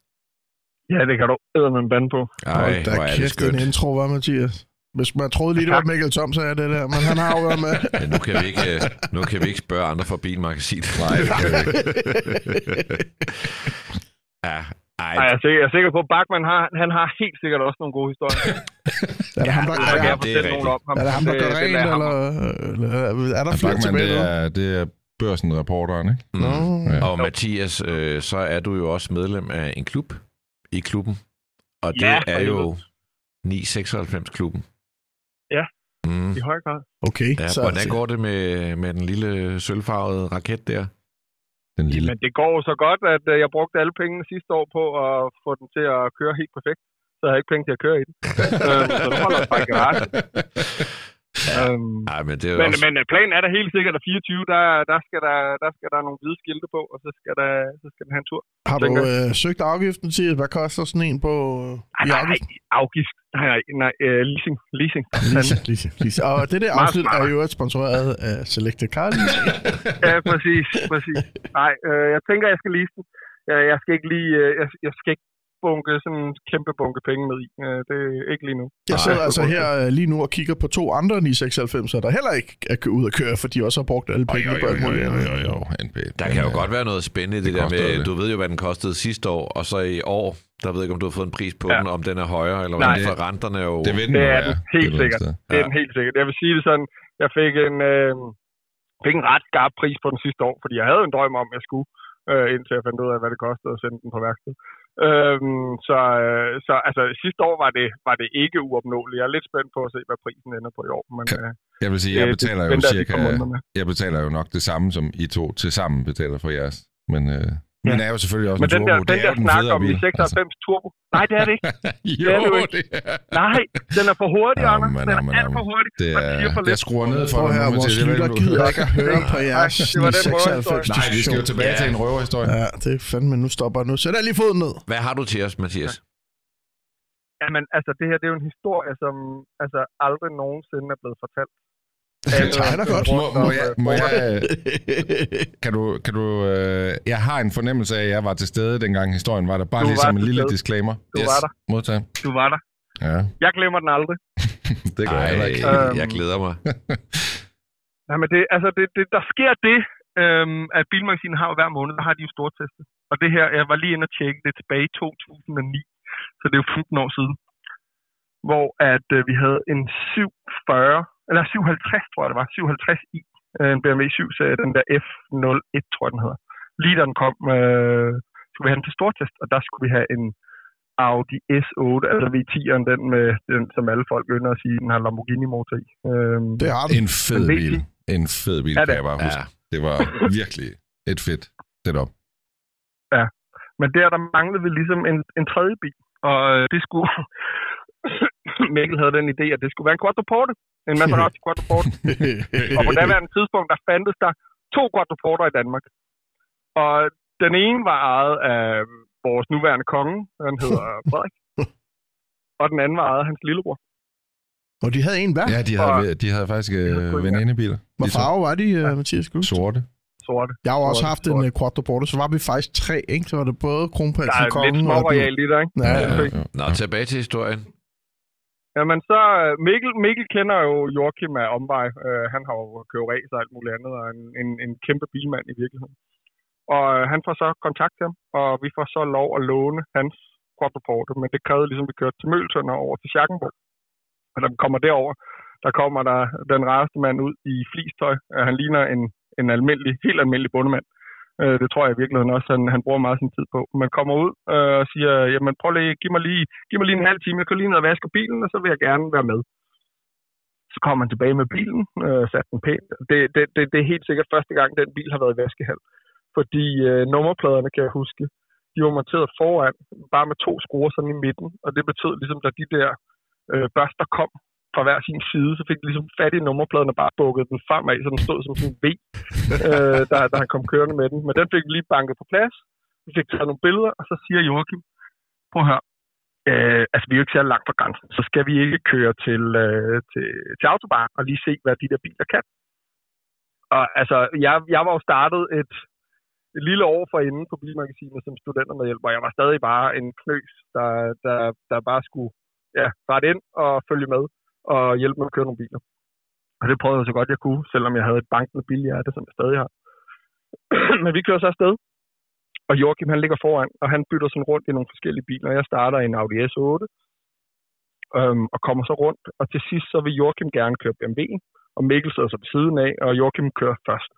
Ja, det kan du æde med band på. Ej, Hold da hvor er det skønt. en intro, var Mathias? Hvis man troede lige, det var Mikkel Tom, så er det der. Men han har jo været med. (laughs) Men nu kan vi ikke, øh, nu kan vi ikke spørge andre fra Bilmagasinet. Nej, det kan vi (laughs) ja, ej, Ej, jeg, er sikker, jeg er sikker på, at Bachmann har, han har helt sikkert også nogle gode historier. Er det ham, der, er, kan jeg det er om ham. er det ham, der gør rent, eller, eller er der Ja, flere Bachmann, tilbage? det er, det er børsen-reporteren, ikke? Mm. Nå. Ja. Og Mathias, øh, så er du jo også medlem af en klub i klubben. Og det Ja, er jo 996-klubben. Ja. Mm. I høj grad. Okay, Ja, så hvordan går det med, med den lille sølvfarvede raket der? Den lille. Men det går så godt, at øh, jeg brugte alle pengene sidste år på at få den til at køre helt perfekt. Så jeg har ikke penge til at køre i den. (laughs) øh, så nu holder jeg bare (laughs) garagen. Øhm, Ej, men det er men, også... men øh, planen er der helt sikkert, at 24, der, der, skal der, der skal der nogle hvide skilte på, og så skal, der, så skal den have en tur. Har du øh, søgt afgiften til, hvad koster sådan en på Nej, i nej, afgift? nej, afgift. Nej, nej, nej øh, leasing. Leasing. (laughs) Leasing, leasing, leasing. Og det der afsnit er jo et sponsoreret af Selected Car Leasing. (laughs) ja, præcis, præcis. Nej, øh, jeg tænker, jeg skal lease den. Jeg, jeg skal ikke lige, øh, jeg, jeg skal ikke bunke sådan en kæmpe bunke penge med i. Øh, det er ikke lige nu. Jeg sidder altså her øh, lige nu og kigger på to andre 996'er, der heller ikke er ud at køre, for de også har brugt alle pengene på alt muligt. andet. oj, oj, NP. Der kan jo godt være noget spændende det, det der med, det. du ved jo, hvad den kostede sidste år, og så i år, der ved jeg ikke, om du har fået en pris på Ja. den, om den er højere, eller Nej. hvad, for renterne er jo... Det den Det jo er den helt et eller andet sikkert. Det er den helt sikkert. Jeg vil sige det sådan, jeg fik en, øh, fik en ret skarp pris på den sidste år, fordi jeg havde en drøm om, at jeg skulle, øh, indtil jeg fandt ud af, hvad det kostede at sende den på værksted. Øhm, så, øh, så altså, sidste år var det, var det ikke uopnåeligt. Jeg er lidt spændt på at se, hvad prisen ender på i år. Men, Ja. øh, Jeg vil sige, det- jeg det betaler jo venter jeg lige et cirka, jeg betaler jo nok det samme, som I to til sammen betaler for jeres. Men øh, min er jo selvfølgelig også Men en den der, turbo. den er der den snak federe om i bil. 96 Turbo. Nej, det er det ikke. Altså, (laughs) jo, det er det jo ikke. det er. Nej, den er for hurtig, Jamen, Anders. Den jamen, er alt for jamen. hurtig. Det for er, lidt. jeg skruer ned for her, vores lytter gider ikke at høre på jeres det var den 96 Nej, vi skal jo tilbage til en røverhistorie. Ja, det er fandme, nu stopper. Nu jeg lige foden ned. Hvad har du til os, Mathias? Jamen, altså, det her det er jo en historie, som altså, aldrig nogensinde er blevet fortalt. Det tegner godt. Må, må jeg, må jeg, kan du, kan du, øh, jeg har en fornemmelse af, at jeg var til stede, dengang historien var der. Bare Du lige som en lille stede. disclaimer. Du var der. Modtaget. Du var der. Ja, Jeg glemmer den aldrig. (laughs) det gør jeg heller ikke. Øhm. jeg glæder mig. (laughs) Nej, men det, altså, det, det, der sker det, øhm, at Bilmagasinet har jo hver måned, der har de jo stortestet. Og det her, jeg var lige inde og tjekke det tilbage i 2009, så det er jo 15 år siden, hvor at øh, vi havde en 740, eller 57, tror jeg det var, 57 i, øh, en BMW 7-serie, den der F01, tror jeg den hedder. Lige da den kom, øh, skulle vi have den til stortest, og der skulle vi have en Audi S8, altså V10'eren, den, med, den som alle folk ynder at sige, den har Lamborghini-motor i. Øhm, Det har den. En fed bil. En fed bil, Ja, kan det- jeg bare huske. Ja. Det var virkelig et fedt setup. Men der, der manglede vi ligesom en, en tredje bil. Og øh, det skulle... Mikkel havde den idé, at det skulle være en quadruporte. En Maserati quadruporte. (laughs) Og på daværende tidspunkt, der fandtes der to quadruporter i Danmark. Og den ene var ejet af vores nuværende konge. Han hedder (laughs) Frederik. Og den anden var ejet af hans lillebror. Og de havde en hver. Ja, de havde, Og- de havde faktisk øh, venindebiler. To farve var de, uh, Mathias? Kan du huske? Sorte. Sorte. Jeg har jo også Sorte, haft en uh, quadruporte, så var vi faktisk tre, ikke? Så var det både Der kronprinsen, er kongen lidt små og den- royal i der, ikke? Ja, Ja, ja. ja, ja. Nå, tilbage til historien. Jamen så, øh, Mikkel, Mikkel kender jo Joachim af omvej. Øh, han har jo kørt racer og alt muligt andet, og en, en, en kæmpe bilmand i virkeligheden. Og øh, han får så kontakt til ham, og vi får så lov at låne hans quadruporte, men det krævede ligesom, at vi kørte til Møltønder over til Schackenborg. Og da vi kommer derover, der kommer der den rareste mand ud i flistøj. Øh, han ligner en, en almindelig, helt almindelig bundemand. Øh, det tror jeg i virkeligheden også, han, han bruger meget sin tid på. Man kommer ud øh, og siger, jamen prøv lige, giv mig lige, giv mig lige en halv time, jeg kan lige ned og vaske bilen, og så vil jeg gerne være med. Så kommer man tilbage med bilen, øh, sat den pænt. Det, det, det, det er helt sikkert første gang, den bil har været i vaskehal. Fordi øh, nummerpladerne, kan jeg huske, de var monteret foran, bare med to skruer sådan i midten. Og det betød ligesom, da de der øh, børster kom fra hver sin side, så fik de ligesom fat i nummerpladen og bare bukket den fremad, så den stod som sådan en V, øh, da, da han kom kørende med den. Men den fik vi lige banket på plads. Vi fik taget nogle billeder, og så siger Joachim, prøv at høre, øh, altså vi er jo ikke særlig langt fra grænsen, så skal vi ikke køre til, øh, til, til autobahn og lige se, hvad de der biler kan. Og altså, jeg, jeg var jo startet et, et lille år forinden på Bilmagasinet som studentermedhjælper, og jeg var stadig bare en knøs, der, der, der bare skulle ja, rette ind og følge med og hjælpe med at køre nogle biler. Og det prøvede jeg så godt, jeg kunne, selvom jeg havde et bankende bilhjerte, som jeg stadig har. (clears throat) Men vi kører så afsted, og Joachim han ligger foran, og han bytter sådan rundt i nogle forskellige biler. Jeg starter i en Audi S8, øhm, og kommer så rundt, og til sidst så vil Joachim gerne køre BMW'en, og Mikkel sidder så ved siden af, og Joachim kører først.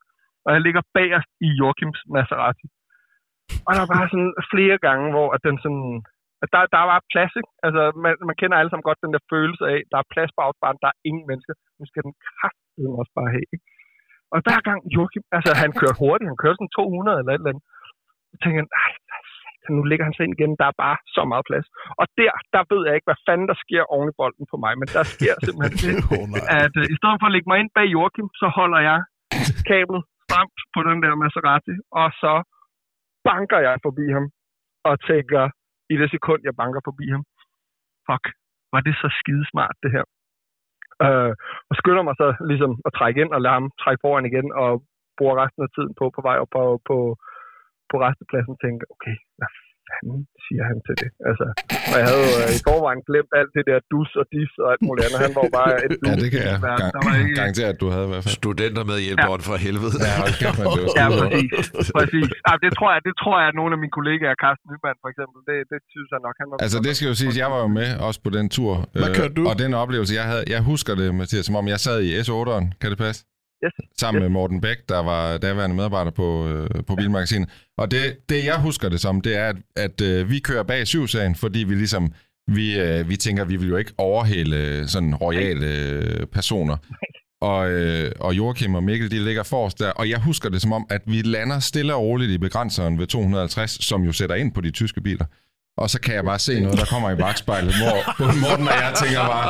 Og jeg ligger bagerst i Joachims Maserati. Og der var sådan flere gange, hvor at den sådan... Der, der var plads, ikke? Altså, man, man kender alle sammen godt den der følelse af, der er plads på autobahn, der er ingen mennesker. Nu skal den kraftedeme også bare have, ikke? Og hver gang Joachim, altså han kørte hurtigt, han kørte sådan 200 eller et eller andet. Så tænkte jeg, ej, hvad nu ligger han sig ind igen, der er bare så meget plads. Og der, der ved jeg ikke, hvad fanden der sker oven i bolden på mig, men der sker (laughs) simpelthen det, oh, nej. at øh, i stedet for at lægge mig ind bag Joachim, så holder jeg kablet stramt på den der Maserati, og så banker jeg forbi ham, og tænker, i det sekund, jeg banker forbi ham, fuck, var det så skidesmart det her. Øh, og skynder mig så ligesom at trække ind og lade ham trække foran igen, og bruger resten af tiden på på vej op på, på, på restepladsen tænker okay, hvad siger han til det? Altså, og jeg havde jo øh, i forvejen glemt alt det der dus og dis og alt muligt andet. Han var jo bare et Ja, det kan jeg gang, Der var ikke, garantere, at du havde i hvert fald. Studenter med hjælperen fra helvede. Ja, kæft, man, det var (laughs) Ja, præcis. præcis. Ja, det, tror jeg, det tror jeg, at nogle af mine kollegaer, Carsten Nyman for eksempel, det, det synes jeg nok, han var... Altså, det skal jo siges, jeg var jo med også på den tur. Hvad øh, kørte du? Og den oplevelse, jeg havde, jeg husker det, Mathias, som om jeg sad i S8'eren, kan det passe? Yes. Sammen med Morten Bæk, der var daværende medarbejder på, øh, på Bilmagasinet. Og det, det, jeg husker det som, det er, at, at øh, vi kører bag syvsagen, fordi vi ligesom, vi, øh, vi tænker, vi vil jo ikke overhale øh, sådan royale øh, personer. Og, øh, og Joachim og Mikkel, de ligger forrest der. Og jeg husker det som om, at vi lander stille og roligt i begrænseren ved 250, som jo sætter ind på de tyske biler. Og så kan jeg bare se noget, der kommer i bagspejlet, hvor både Morten og jeg tænker bare,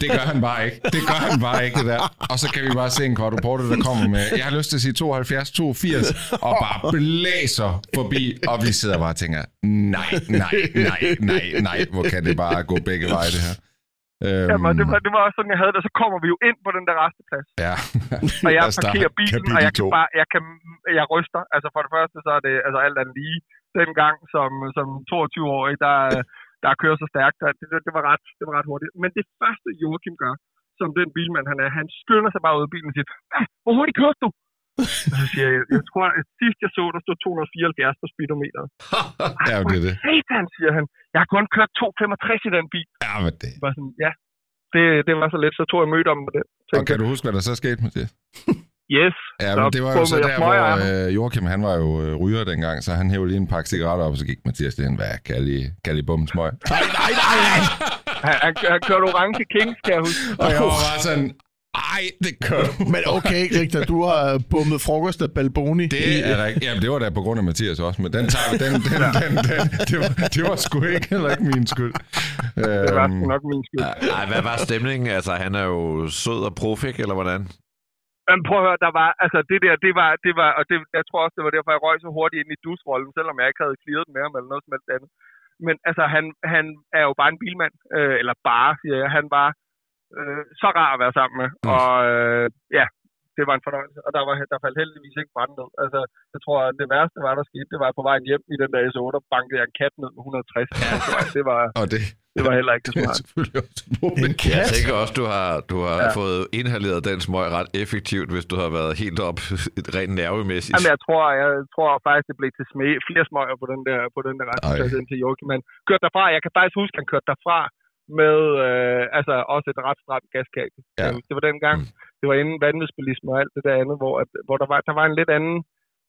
det gør han bare ikke. Det gør han bare ikke, det der. Og så kan vi bare se en quadruporte, der kommer med, jeg har lyst til at sige 72, 82, og bare blæser forbi, og vi sidder bare og tænker, nej, nej, nej, nej, nej, hvor kan det bare gå begge veje, det her. Øhm, Jamen, det var, det var også sådan, jeg havde det. Så kommer vi jo ind på den der resteplads. Ja. Og jeg (laughs) parkerer bilen, og jeg kan bare, jeg kan, jeg ryster. Altså for det første, så er det altså alt andet lige. Dengang som, som 22-årig, der, der kører så stærkt, det, det, det, var ret, det var ret hurtigt. Men det første Joachim gør, som den bilmand han er, han skynder sig bare ud af bilen og siger, "Hvad? hvor hurtigt kørte du? Og så siger jeg, jeg tror, at sidst jeg så, der stod 274 på speedometeret. (laughs) Ja, det er det. Satan, siger han. Jeg har kun kørt 265 i den bil. Ja, men det. Var sådan, ja, det, det var så let, så tog jeg møde om det. Og kan du huske, hvad der så skete, Mathias? (laughs) yes, Ja, men det var jo så der, hvor øh, Joachim, han var jo øh, ryger dengang, så han hævde lige en pakke cigaretter op, og så gik Mathias til hvad kan I, kan I bum smøg? (laughs) Nej, nej, nej, nej. han, han, han kørte orange Kings, kan jeg huske. Og jeg var bare sådan, ej, det gør du. Men okay, Rigtig, du har bummet frokost af Balboni. Det er rigtigt. Jamen, det var da på grund af Mathias også, men den tager vi. Den, den, den, den, det, var, det var sgu ikke heller ikke min skyld. Det var Øhm, sgu nok min skyld. Ej, hvad var stemningen? Altså, han er jo sød og profik, eller hvordan? Men prøv at høre, der var, altså det der, det var, det var, og det, jeg tror også, det var derfor, jeg røg så hurtigt ind i dusrollen, selvom jeg ikke havde clearet den med ham eller noget som helst andet. Men altså, han, han er jo bare en bilmand, øh, eller bare, siger jeg. Han var øh, så rar at være sammen med, Mm. og øh, ja, det var en fornøjelse. Og der, var, der faldt heldigvis ikke brand ned. Altså, jeg tror, at det værste var, der skete, det var på vejen hjem i den der S8, der bankede jeg en kat ned med 160. Altså, det var, og det, det var heller ikke det (laughs) det er også. En kat? Jeg tænker også, du har, du har Ja. fået inhaleret den smøg ret effektivt, hvis du har været helt op (laughs) rent nervemæssigt. Jamen, jeg tror, jeg tror faktisk, det blev til smæ flere smøger på den der, på den der resteplads Ej. ind til Joachim. Men kørte derfra, jeg kan faktisk huske, at han kørte derfra med øh, altså også et ret stramt gaskabel. Ja. Øh, Det var dengang, Mm. det var inden vanvidsbilisme og alt det der andet, hvor, at, hvor der, var, der var en lidt anden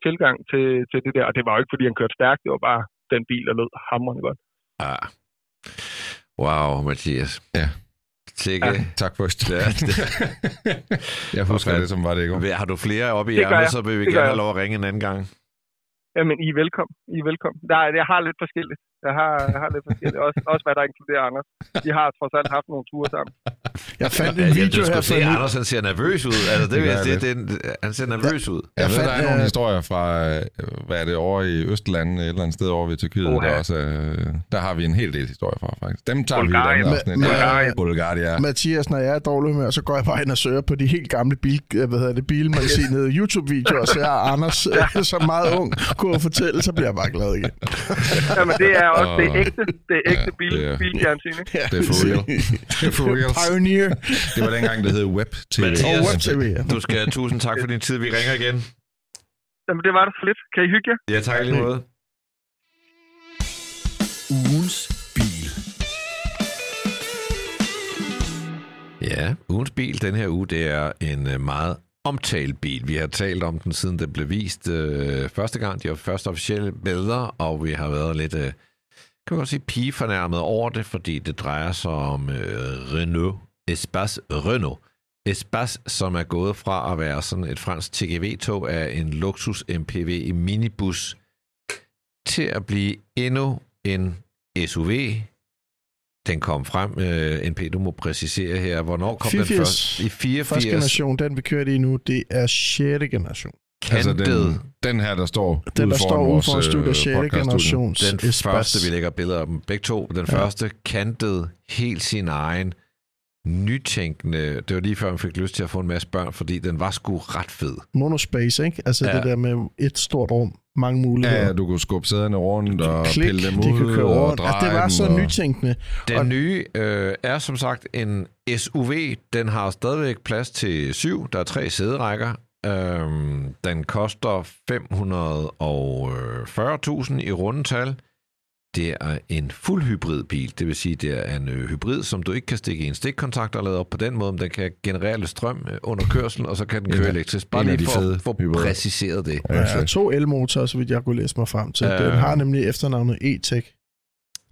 tilgang til, til det der. Og det var jo ikke, fordi han kørte stærkt, det var bare den bil, der lød hamrende godt. Ja. Wow, Mathias. Ja. Sikke. Ja. Tak for det. Ja, det- (laughs) Jeg husker det, som var det i går. Har du flere oppe i jeg. så vil vi Det gerne have lov at ringe en anden gang. Jamen, I er velkommen. I er velkommen. Der, er- jeg har lidt forskelligt. Jeg har, jeg har lidt forskelligt. Også, også hvad der inkluderer Anders. Vi har trods alt haft nogle ture sammen. Jeg fandt Ja, en jeg, video du her skulle for se. Anders han ser nervøs ud. Altså, det, Det jeg jeg det, en- han ser nervøs ud. Jeg ved, fandt, der er nogle historier fra, øh, hvad er det, over i Østlandet, et eller andet sted over ved Tyrkiet, Oha. der også, øh, der har vi en hel del historier fra, faktisk. Dem tager vi i et Bulgarien. andet afsnit. Bulgarien. Ja, Bulgarien. Mathias, når jeg er dårlig humør, så går jeg bare ind og søger på de helt gamle bil, øh, hvad hedder det, bilmagasinet (laughs) YouTube-videoer, så jeg er Anders, (laughs) som meget ung, kunne fortælle, så bliver jeg bare glad igen. Jamen, det er også det er Åh. ægte, det ægte Ja, bil, det er- bilfjernsyn, ikke? Ja, (laughs) Det er for real. (laughs) Det er for real. (laughs) Pioneer Det var dengang, det hed Web-TV. Mathias. og web-tv. ja. Du skal have tusind tak for din tid. Vi ringer igen. Jamen, det var det så lidt. Kan I hygge jer? Ja, tak lige måde. Ugens bil. Ja, ugens bil den her uge, det er en øh, meget omtalt bil. Vi har talt om den, siden den blev vist øh, første gang. De var første officielle billeder, og vi har været lidt, øh, kan man godt sige, pigefornærmet over det, fordi det drejer sig om øh, Renault Espace Renault. Espace, som er gået fra at være sådan et fransk TGV-tog af en luksus MPV i minibus til at blive endnu en SUV. Den kom frem, øh, NP, du må præcisere her, hvornår kom 84. den først? I 84. Første generation, den vi kører i nu, det er 6. generation. Altså Kantet. den, den her, der står Den, der står ude for studiet 6. podcaststudie. generations Den Espas. første, vi lægger billeder af dem begge to. Den Ja. første kantede helt sin egen nytænkende. Det var lige før, man fik lyst til at få en masse børn, fordi den var sgu ret fed. Monospace, ikke? Altså ja. Det der med et stort rum, mange muligheder. Ja, ja, du kunne skubbe sæderne rundt og Klik, pille dem de ud kunne køre og rundt. dreje Altså, det var så og... nytænkende. Den Og- nye øh, er som sagt en SUV. Den har stadigvæk plads til syv. Der er tre sæderækker. Øhm, den koster 540.000 i rundetal. Det er en fuld hybridbil, det vil sige, det er en øh, hybrid, som du ikke kan stikke i en stikkontakt og lade op på den måde, men den kan generere lidt strøm øh, under kørsel, og så kan den En køre af- elektrisk. Bare lige for få hybrider. præciseret det. Ja, Ja, fedt. to elmotorer, så vidt jeg kunne læse mig frem til. Øh. Den har nemlig efternavnet E-Tech.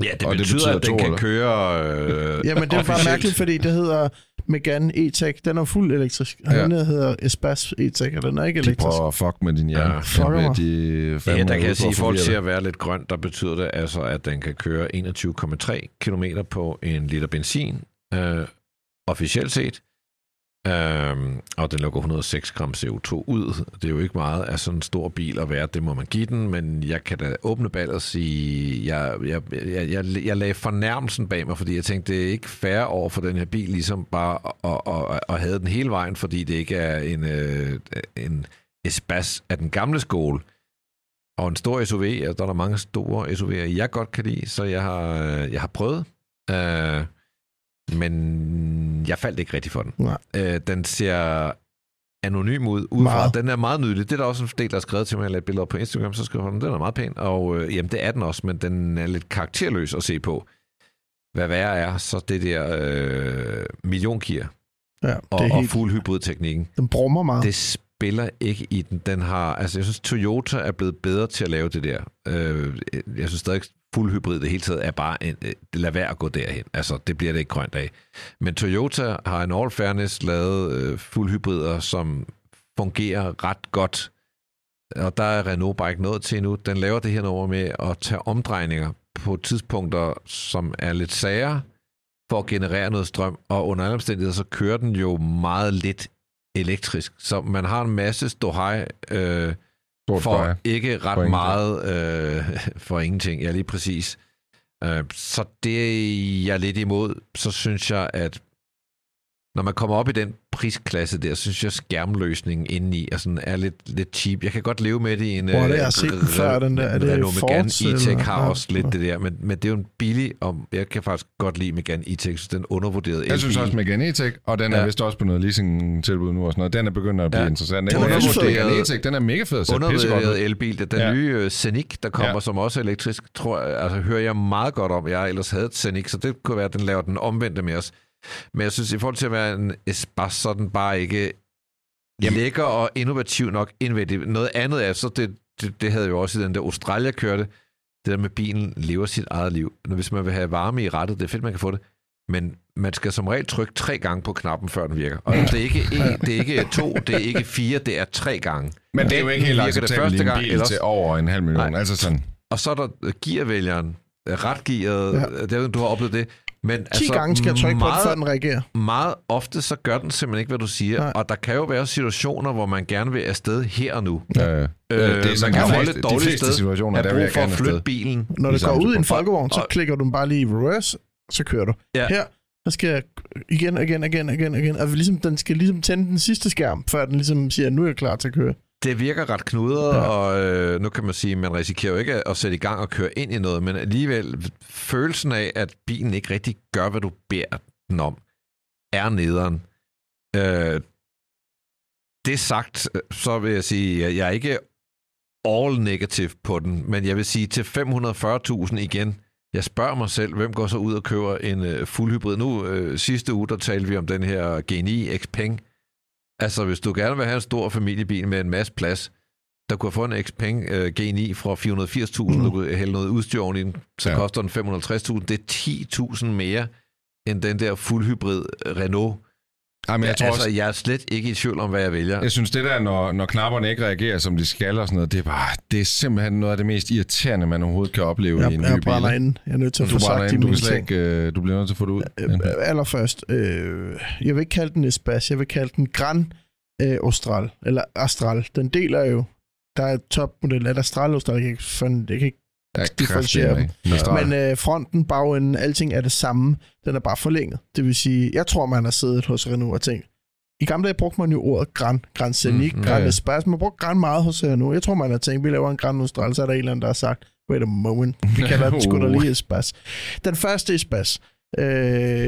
Ja, det Og det betyder, betyder at den to, kan eller? køre øh, (laughs) Jamen, det er bare mærkeligt, fordi det hedder Megane E-Tech. Den er fuld elektrisk. Og Ja. den her hedder Espas E-Tech, og den er ikke De elektrisk. prøver at fuck med din hjerne. Ja, fucker Med mig. De Ja, der kan jeg sige, i forhold til at være lidt grønt, der betyder det altså, at den kan køre 21,3 km på en liter benzin, øh, officielt set. Øhm, og den lukker 106 gram CO2 ud. Det er jo ikke meget af sådan en stor bil at være, det må man give den, men jeg kan da åbne ballet og sige, jeg, jeg, jeg, jeg, jeg lagde fornærmelsen bag mig, fordi jeg tænkte, det er ikke fair over for den her bil, ligesom bare at, at, at have den hele vejen, fordi det ikke er en, øh, en espas af den gamle skole. Og en stor SUV, og der er der mange store SUV'er, jeg godt kan lide, så jeg har, øh, jeg har prøvet. Øh, men jeg faldt ikke rigtig for den. Nej. Øh, den ser anonym ud udefra. Meget. Den er meget nydelig. Det er der også en del, der har skrevet til mig, jeg lagde billeder op på Instagram, så skriver hun, den er meget pæn. Og øh, jamen, det er den også, men den er lidt karakterløs at se på. Hvad værre er, så det der øh, millionkier Ja, det og, er og helt, fuld hybridteknikken. den brummer meget. Det spiller ikke i den. Den har, altså jeg synes, Toyota er blevet bedre til at lave det der. Øh, jeg synes stadig, fuldhybrid det hele taget er bare, en, øh, lad være at gå derhen. Altså, det bliver det ikke grønt af. Men Toyota har en all fairness lavet øh, fuld hybrider, som fungerer ret godt. Og der er Renault bare ikke nået til endnu. Den laver det her nummer med at tage omdrejninger på tidspunkter, som er lidt sager, for at generere noget strøm. Og under alle omstændigheder, så kører den jo meget lidt elektrisk. Så man har en masse ståhej øh, Stort for støj. ikke ret For meget øh, (laughs) for ingenting. Ja, lige præcis. Øh, så det er jeg lidt imod. Så synes jeg, at når man kommer op i den prisklasse der, så synes jeg, at skærmløsningen indeni er, sådan, er lidt, lidt cheap. Jeg kan godt leve med det i en... Hvor det, øh, jeg har set den Re- før, den der? Er det Renault Megane E-Tech har Ja. også lidt Ja. det der, men, men det er jo en billig, og jeg kan faktisk godt lide Megane E-Tech, så den undervurderede Jeg synes også Megane E-Tech, og den er Ja. vist også på noget leasing-tilbud nu og sådan noget. Den er begyndt at blive Ja. interessant. Den er Megane E-Tech, den er mega fed undervurderet elbil. Den Ja. nye uh, Scenic, der kommer, Ja. som også er elektrisk, tror jeg, altså, hører jeg meget godt om. Jeg ellers havde et Scenic, så det kunne være, at den laver den omvendte med os. Men jeg synes, i forhold til at være en Espas, så er den bare ikke Jamen. lækker og innovativ nok indvendigt. Noget andet er, så det, det, det havde jo også i den der Australia kørte, det der med bilen lever sit eget liv. Når Hvis man vil have varme i rettet, det er fedt, man kan få det. Men man skal som regel trykke tre gange på knappen, før den virker. Og det er ikke, en, det er ikke to, det er ikke fire, det er tre gange. Men det er jo ikke helt acceptabelt første i en gang, bil eller til over en halv million. Nej. Altså sådan. Og så er der gearvælgeren, retgearet, Ja. det du har oplevet det. Men 10 altså, gange skal jeg trykke på den, meget, før den reagerer. meget ofte, så gør den simpelthen ikke, hvad du siger. Nej. Og der kan jo være situationer, hvor man gerne vil afsted her og nu. Øh, Øh, det er sådan man kan de holde et de dårligt sted, situationer, have der brug for at flytte afsted. bilen. Når det går ud i en folkevogn, så Og- klikker du bare lige i reverse, så kører du. Ja. Her, der skal jeg igen, igen, igen, igen, igen. Altså, ligesom, den skal ligesom tænde den sidste skærm, før den ligesom siger, nu er jeg klar til at køre. Det virker ret knudret, Ja. og øh, nu kan man sige, at man risikerer jo ikke at- sætte i gang og køre ind i noget, men alligevel følelsen af, at bilen ikke rigtig gør, hvad du beder den om, er nederen. Øh, det sagt, så vil jeg sige, at jeg er ikke all negative på den, men jeg vil sige til 540.000 igen, jeg spørger mig selv, hvem går så ud og køber en øh, fuldhybrid? Nu, øh, sidste uge, der talte vi om den her G9 Xpeng. Altså, hvis du gerne vil have en stor familiebil med en masse plads, der kunne få en Xpeng øh, G9 fra 480.000, mm. du kunne hælde noget udstyr oven i den, så ja. koster den 550.000. Det er 10.000 mere end den der fuldhybrid Renault Jamen, jeg, Ja, tror altså, også, jeg er slet ikke i tvivl om, hvad jeg vælger. jeg synes, det der, når, når knapperne ikke reagerer, som de skal og sådan noget, det er bare, det er simpelthen noget af det mest irriterende, man overhovedet kan opleve Jeg, i en jeg ny bil. brænder ikke? ind. Jeg er nødt til at Du få sagt de ind, du, kan slet ikke, øh, du bliver nødt til at få det ud. Øh, allerførst, øh, jeg vil ikke kalde den Espas, jeg vil kalde den Gran øh, Austral, eller Astral. Den deler jo, der er topmodel af Astral Austral, jeg kan ikke, fanden, jeg kan ikke Ja, differentiere ikke? Mistral. Men øh, fronten, bagenden, alting er det samme. Den er bare forlænget. Det vil sige, jeg tror, man har siddet hos Renault og tænkt, i gamle dage brugte man jo ordet Gran, Gran Scenic, Mm, mm, ja, Gran ja. Espas. Man brugte Gran meget hos Renault. Jeg tror, man har tænkt, vi laver en Gran Austral, så er der en eller anden, der har sagt, wait a moment, vi kalder den sgu da lige Espas. Den første Espas, øh,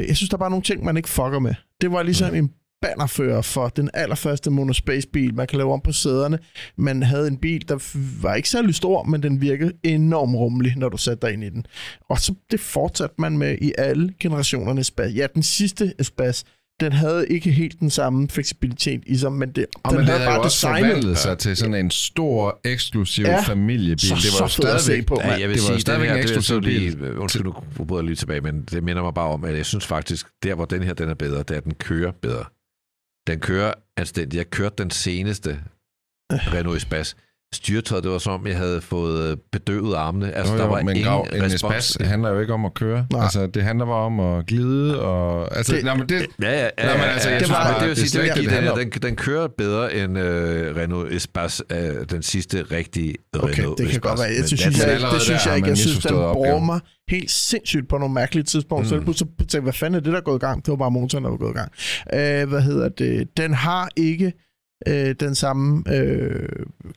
jeg synes, der er bare nogle ting, man ikke fucker med. Det var ligesom en bannerfører for den allerførste monospace-bil. Man kan lave om på sæderne. Man havde en bil, der var ikke særlig stor, men den virkede enormt rummelig, når du satte dig ind i den. Og så det fortsatte man med i alle generationerne Espas. Ja, den sidste Espas, den havde ikke helt den samme fleksibilitet i sig, men det, Og den men det havde havde jo bare også designet. forvandlet sig til sådan en stor, eksklusiv Ja. familiebil. Så, det var så fedt at se stadigvæk... på, Ja, jeg vil det var sige, den stadigvæk her, en det eksklusiv lige, bil. undskyld, nu bryder jeg lige tilbage, men det minder mig bare om, at jeg synes faktisk, der hvor den her den er bedre, det er, at den kører bedre. Den kører altså, anstændigt. Jeg kørte den seneste Renault Espace. Styretøjet, det var som om, jeg havde fået bedøvet armene. Altså, Jo, der jo, var men ingen grav, en respons. Espas handler jo ikke om at køre. Nej. Altså, det handler bare om at glide. Og, altså, Det- det, nej, men det, Ja, ja, ja. Nej, men altså, jeg det var, bare, det vil det sige, det det, den, det handler den, den kører bedre end øh, Renault Espace, øh, den sidste rigtige Okay, Renault det kan Espace. godt være. Jeg synes, jeg, allerede det synes der jeg ikke. Jeg synes, den bruger mig helt sindssygt på nogle mærkelige tidspunkter. Mm. Så jeg pludselig tænkte, hvad fanden er det, der er gået i gang? Det var bare motoren, der var gået i gang. Øh, hvad hedder det? Den har ikke øh, den samme øh,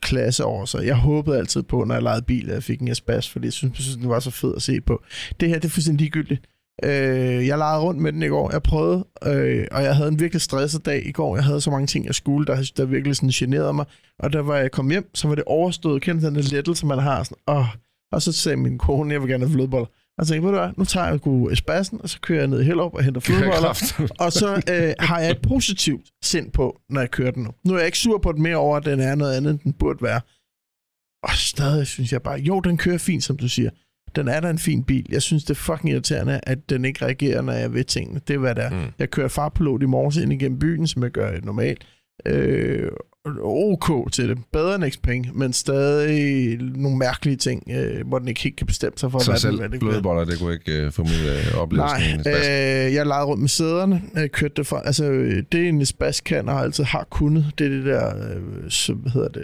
klasse over sig. Jeg håbede altid på, når jeg lejede bil, at jeg fik en Espas, fordi jeg synes, synes, den var så fed at se på. Det her, det er fuldstændig ligegyldigt. Øh, jeg legede rundt med den i går. Jeg prøvede, øh, og jeg havde en virkelig stresset dag i går. Jeg havde så mange ting, jeg skulle, der, der virkelig sådan generede mig. Og da var jeg kom hjem, så var det overstået. Kendte den lettelse, man har. Sådan, åh. Og så sagde min kone, jeg vil gerne have flødeboller. Og tænkte, ved du hvad, nu tager jeg sgu Espassen, og så kører jeg ned i Hellerup og henter flødeboller. og så øh, har jeg et positivt sind på, når jeg kører den nu. Nu er jeg ikke sur på den mere over, at den er noget andet, end den burde være. Og stadig synes jeg bare, jo, den kører fint, som du siger. Den er da en fin bil. Jeg synes, det er fucking irriterende, at den ikke reagerer, når jeg ved tingene. Det er, hvad det er. Mm. Jeg kører farpilot i morges ind igennem byen, som jeg gør normalt. Øh, OK til det. Bedre end Xpeng, men stadig nogle mærkelige ting, øh, hvor den ikke helt kan bestemme sig for, Så hvad selv den, vil. blodboller, det kunne ikke uh, formidle uh, oplevelsen Nej, i en Espas. øh, jeg legede rundt med sæderne, øh, kørte det fra, altså øh, det en Espas kan og altid har kunnet, det er det der, øh, så, hvad hedder det,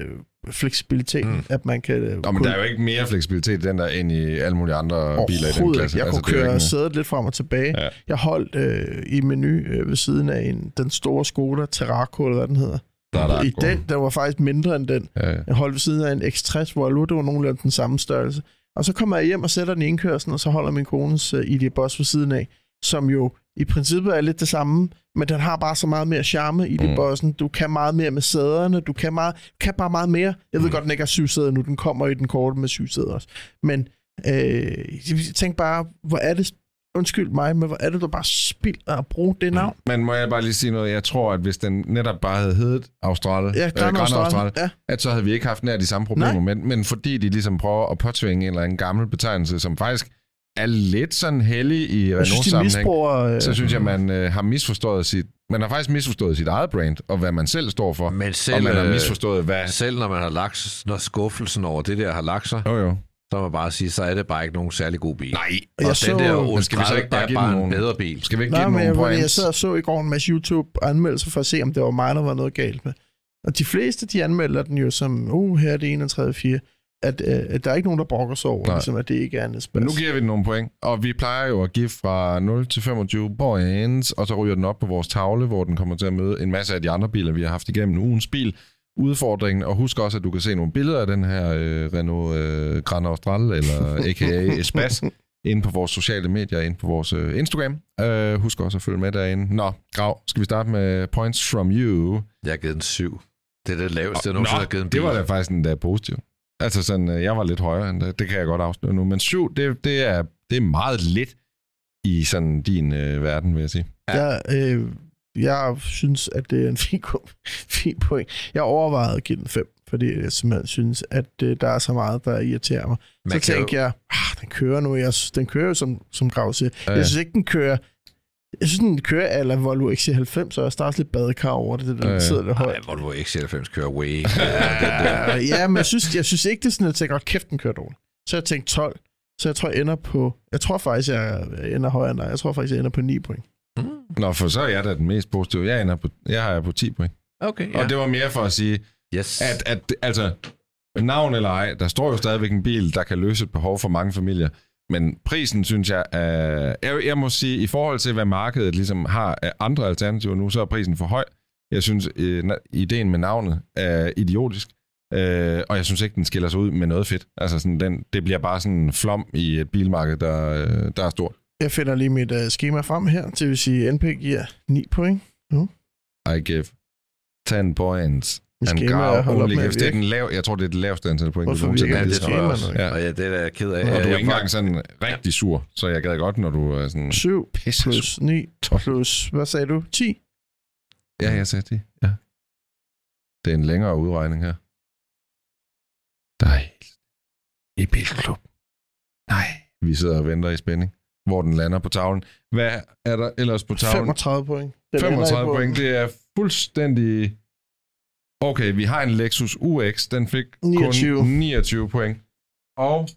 fleksibilitet, Mm. at man kan... Øh, Nå, men der er jo ikke mere fleksibilitet i den der end i alle mulige andre biler i den klasse. Jeg Altså, kunne er køre ikke sædet lidt frem og tilbage. Ja. Jeg holdt øh, i menu øh, ved siden af en, den store Skoda Terraco, eller hvad den hedder. Der er der I god. den, der var faktisk mindre end den. Ja, ja. Jeg holdt ved siden af en X60 Volvo, det var nogenlunde den samme størrelse. Og så kommer jeg hjem og sætter den i indkørslen, og så holder min kones uh, ID Boss ved siden af, som jo i princippet er lidt det samme, men den har bare så meget mere charme i Mm. bossen. Du kan meget mere med sæderne, du kan, meget, kan bare meget mere. Jeg ved Mm. godt, den ikke har syv sæder nu, den kommer i den korte med syv sæder også. Men øh, tænker bare, hvor er det, undskyld mig, men hvor er det, du bare spilder at bruge det navn? Men må jeg bare lige sige noget? Jeg tror, at hvis den netop bare havde heddet Austral, Ja, øh, Gran Austral. Austral, Ja. at så havde vi ikke haft nær de samme problemer. Men, men fordi de ligesom prøver at påtvinge en eller anden gammel betegnelse, som faktisk er lidt sådan hellig i Jeg synes, misbruger... Øh, så synes jeg, man øh, har misforstået sit... Man har faktisk misforstået sit eget brand, og hvad man selv står for. Men selv, og man har øh, misforstået, hvad... selv når man har lagt, når skuffelsen over det der har lagt sig, Jo, jo. Så må man bare sige, så er det bare ikke nogen særlig god bil. Nej, og Jeg den så- der Men skal vi så ikke bare er give bare den en nogle- bedre bil. skal vi ikke Nej, give men nogle jeg, jeg sad og så i går en masse YouTube-anmeldelser for at se, om det var mig, der var noget galt med. Og de fleste, de anmelder den jo som, uh, her er det 31 at, øh, at der er ikke nogen, der brokker sig over, Nej. ligesom, at det ikke er en Men nu giver vi den nogle point, og vi plejer jo at give fra 0 til 25 points, og så ryger den op på vores tavle, hvor den kommer til at møde en masse af de andre biler, vi har haft igennem ugens bil. Udfordringen, og husk også, at du kan se nogle billeder af den her øh, Renault øh, Grand Austral, eller (laughs) a.k.a. Espas, inde på vores sociale medier, inde på vores øh, Instagram. Øh, husk også at følge med derinde. Nå, Grav, skal vi starte med points from you? Jeg har givet den syv. Det er det laveste, jeg nogensinde har givet en bil. det var da faktisk en der positiv. Altså sådan, øh, jeg var lidt højere end det. Det kan jeg godt afsløre nu. Men syv, det, det, er, det er meget lidt i sådan din øh, verden, vil jeg sige. Jeg, øh, jeg synes, at det er en (laughs) fin, fin point. Jeg overvejede at give den 5, fordi jeg simpelthen synes, at øh, der er så meget, der irriterer mig. Man så kan jo- tænkte jeg, ah, den kører nu. Jeg, den kører jo, som, som Grav siger. Ja, Jeg synes ikke, den kører Jeg synes, den kører ala Volvo XC90, så der er også lidt badekar over det, det der ja. sidder Nej, højt. Volvo XC90 kører way. (laughs) Ja, der. Men jeg synes, jeg synes ikke, det er sådan, at jeg tænker, "Åh, kæft, den kører dårligt. Så jeg tænkte 12. Så jeg tror, jeg ender på... Jeg tror faktisk, jeg jeg ender højere end dig. Jeg tror faktisk, jeg ender på 9 point. Nå, for så er jeg da den mest positive. Jeg, ender på, jeg har jeg på 10 point. Okay, Ja. Og det var mere for at sige, Yes. at, at altså, navn eller ej, der står jo stadigvæk en bil, der kan løse et behov for mange familier. Men prisen, synes jeg, er, jeg, jeg må sige, i forhold til, hvad markedet ligesom har af andre alternativer nu, så er prisen for høj. Jeg synes, øh, ideen med navnet er idiotisk. Øh, og jeg synes ikke, den skiller sig ud med noget fedt. Altså sådan, den, det bliver bare sådan en flom i et bilmarked, der, øh, der er stort. Jeg finder lige mit uh, schema frem her. Det vil sige, NP giver 9 point. I give 10 points. Schema Grav at gives. Det er den lav, jeg tror, det er det laveste antal point. Hvorfor virker det det givet. tror jeg schema også. nu? Ja. Og ja, det er jeg ked af. Og du er Jeg- ikke engang sådan rigtig sur, så jeg gad godt, når du er sådan 7 pisse sur. plus 9 plus, hvad sagde du? 10? Ja, jeg sagde det. Ja. Det er en længere udregning her. Der er helt i bilklub. Nej. Vi sidder og venter i spænding, hvor den lander på tavlen. Hvad er der ellers på tavlen? 35 point. Den ender i 35 bunden. point, det er fuldstændig... Okay, vi har en Lexus UX, den fik 29. kun 29 point. Og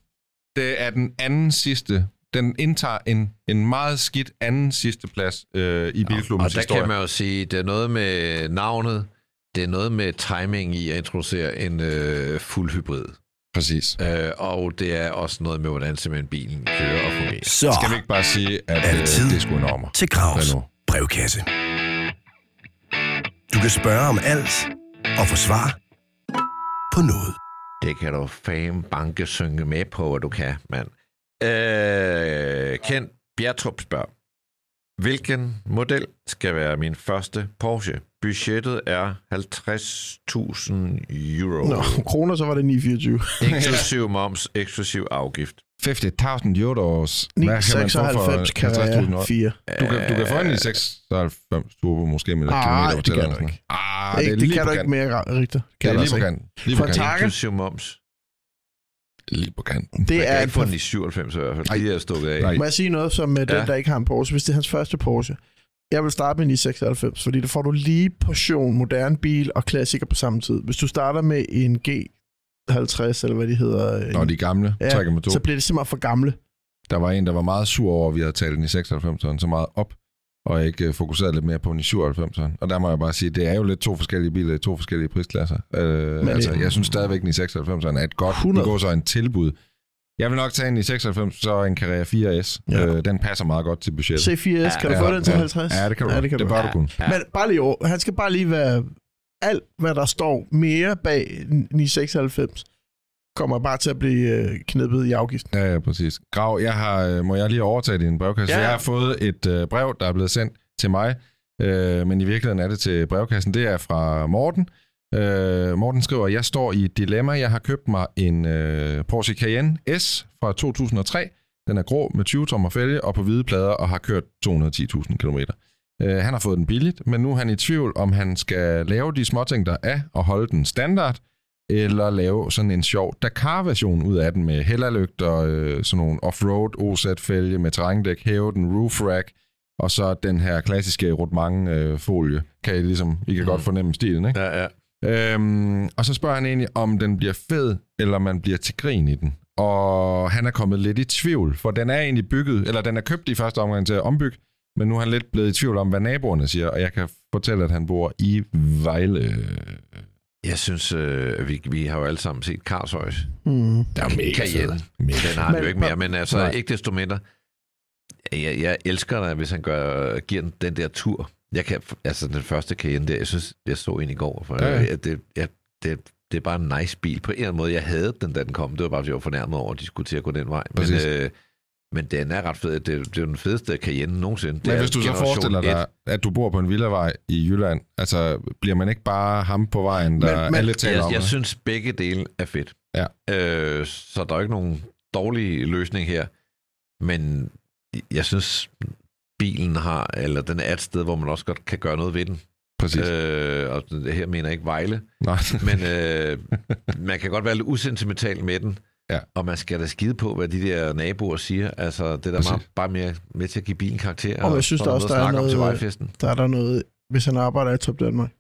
det er den anden sidste. Den indtager en, en meget skidt anden sidste plads øh, i Og bilklubbens der historie. kan man jo sige, det er noget med navnet, det er noget med timing i at introducere en øh, fuld hybrid. Præcis. Øh, og det er også noget med, hvordan simpelthen bilen kører og fungerer. Så Skal vi ikke bare sige, at Er det øh, tid? det er sgu enormer? til Gravs Hvad nu? brevkasse. Du kan spørge om alt og få svar på noget. Det kan du fame banke synge med på, at du kan, mand. Øh, Ken Bjertrup spørger, hvilken model skal være min første Porsche? Budgettet er 50.000 euro. Nå, kroner, så var det 924. Inklusiv moms, eksklusiv afgift. 50.000 euros. Hvad kan man få 996 for kan 50.000 være euro? 4. Du kan, du kan få en i 96 turbo måske med Ah, kilometer det på kan du ikke. Ah, Det, det er det kan på du ikke mere, Richter. Det Kan er du lige på ikke. kanten. Lige på kanten. Inklusiv moms. Lige på kanten. Det er ikke par den i 97 i hvert fald. Nej. Lige er stukket af. Nej. Må jeg sige noget som med den, der ikke har en Porsche? Hvis det er hans første Porsche. Jeg vil starte med en i96, fordi der får du lige portion moderne bil og klassiker på samme tid. Hvis du starter med en G50, eller hvad de hedder, Når de gamle, ja, trækker to. så bliver det simpelthen for gamle. Der var en, der var meget sur over, at vi havde talt den i 96'eren så meget op, og ikke øh, fokuseret lidt mere på den i 97'eren. Og der må jeg bare sige, det er jo lidt to forskellige biler i to forskellige prisklasser. Øh, Men altså, jeg synes stadigvæk, at den i 96'eren er et godt 100. det går så en tilbud. Jeg vil nok tage en i 96, så en Carrera 4S. Ja. Ja. Øh, den passer meget godt til budgettet. C4S, kan du Ja, få ja, den til ja. 50? Ja, det kan du. Ja, Ja, det kan det bør du kunne. Ja. Men bare lige over. Han skal bare lige være... Alt, hvad der står mere bag 996, kommer bare til at blive øh, knippet i afgiften. Ja, ja, præcis. Grav, jeg har, øh, må jeg lige overtage din brevkasse? Ja. Ja. Jeg har fået et øh, brev, der er blevet sendt til mig, øh, men i virkeligheden er det til brevkassen. Det er fra Morten. Øh, Morten skriver, jeg står i et dilemma. Jeg har købt mig en øh, Porsche Cayenne S fra 2003. Den er grå med 20 tommer fælge og på hvide plader og har kørt 210.000 km. Øh, han har fået den billigt, men nu er han i tvivl, om han skal lave de småting, der er, og holde den standard, eller lave sådan en sjov Dakar-version ud af den med hælderlygter, øh, sådan nogle off-road OZ-fælge med terrændæk, hæve den roof rack, og så den her klassiske Rotmang-folie. Kan I ligesom, I kan Mm. godt fornemme stilen, ikke? Ja, ja. Øhm, og så spørger han egentlig, om den bliver fed, eller man bliver til grin i den. Og han er kommet lidt i tvivl, for den er egentlig bygget, eller den er købt i første omgang til at ombygge, men nu er han lidt blevet i tvivl om, hvad naboerne siger, og jeg kan fortælle, at han bor i Vejle. Jeg synes, øh, vi, vi har jo alle sammen set Carlsøjs. Mm. Der er Cayenne. Mega Den har han jo ikke mere, men altså Nej. ikke desto mindre. Jeg, jeg elsker det, hvis han gør, giver den, den der tur. Jeg kan, altså den første Cayenne der, jeg synes, jeg så en i går, for Ja, ja. det, jeg, det, det er bare en nice bil. På en eller anden måde, jeg havde den, da den kom. Det var bare, fordi jeg var fornærmet over, at de skulle til at gå den vej. Men, øh, men den er ret fed. Det, det er den fedeste Cayenne nogensinde. Det Men hvis du så forestiller dig, at du bor på en villavej i Jylland, altså bliver man ikke bare ham på vejen, der Men- men, alle taler Jeg, om jeg det? synes, begge dele er fedt. Ja. Øh, så der er ikke nogen dårlig løsning her. Men jeg synes, bilen har, eller den er et sted, hvor man også godt kan gøre noget ved den. Præcis. Øh, og her mener jeg ikke Vejle. Nej. (laughs) Men øh, man kan godt være lidt usentimental med den. Ja. Og man skal da skide på, hvad de der naboer siger. Altså, det er da meget, bare mere med til at give bilen karakter. Og jeg synes da også, noget der er om til noget- vejfesten. Der er der noget, hvis han arbejder i Top Danmark,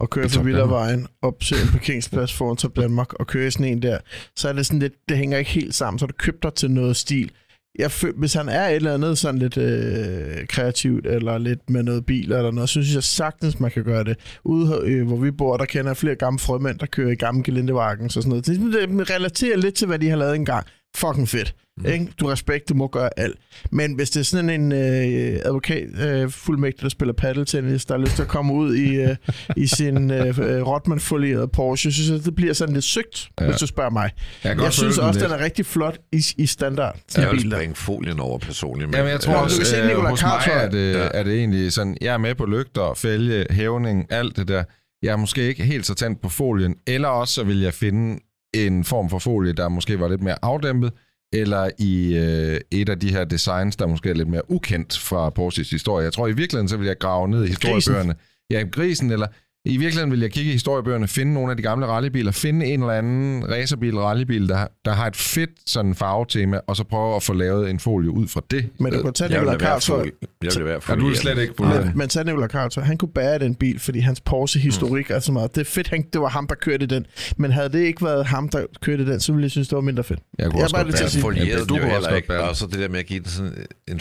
og kører I Top fra Villavejen op til en parkeringsplads foran Top Danmark, og kører i sådan en der, så er det sådan lidt, det hænger ikke helt sammen, så du købt dig til noget stil. Jeg hvis han er et eller andet sådan lidt øh, kreativt, eller lidt med noget bil eller noget, så synes jeg sagtens, man kan gøre det. Ude, øh, hvor vi bor, der kender jeg flere gamle frømænd, der kører i gamle gelindevagen og sådan noget. Det, det relaterer lidt til, hvad de har lavet engang. Fucking fedt. Mm. Ikke? Du respekt, du må gøre alt. Men hvis det er sådan en øh, advokat øh, fuldmægtig, der spiller paddeltennis, der har lyst til at komme ud i, øh, i sin øh, øh, Rotman-folierede Porsche, så synes jeg, det bliver sådan lidt sygt, ja. Hvis du spørger mig. Jeg, Jeg synes også, lidt. den er rigtig flot i, i standard. Jeg vil springe folien over personligt. Men, Jamen, jeg tror Ja, ja, du også, kan se øh, Nicolai hos mig er det, Ja. er det egentlig sådan, jeg er med på lygter, fælge, hævning, alt det der. Jeg er måske ikke helt så tændt på folien, eller også så vil jeg finde en form for folie, der måske var lidt mere afdæmpet, eller i øh, et af de her designs, der måske er lidt mere ukendt fra Porsches historie. Jeg tror i virkeligheden, så vil jeg grave ned i historiebøgerne. Ja, grisen, eller i virkeligheden vil jeg kigge i historiebøgerne, finde nogle af de gamle rallybiler, finde en eller anden racerbil, rallybil, der, der har et fedt sådan farvetema, og så prøve at få lavet en folie ud fra det. Men du kan tage Nicolai fol- Jeg vil være Ja, du er slet ikke på Men, den. men tag Nicolai Karlsøj, han kunne bære den bil, fordi hans Porsche-historik er så meget. Det er fedt, han, det var ham, der kørte den. Men havde det ikke været ham, der kørte den, så ville jeg synes, det var mindre fedt. Jeg kunne Jeg også bare godt bære Men Folieret du kunne også godt ikke. Og så det der med at give den sådan en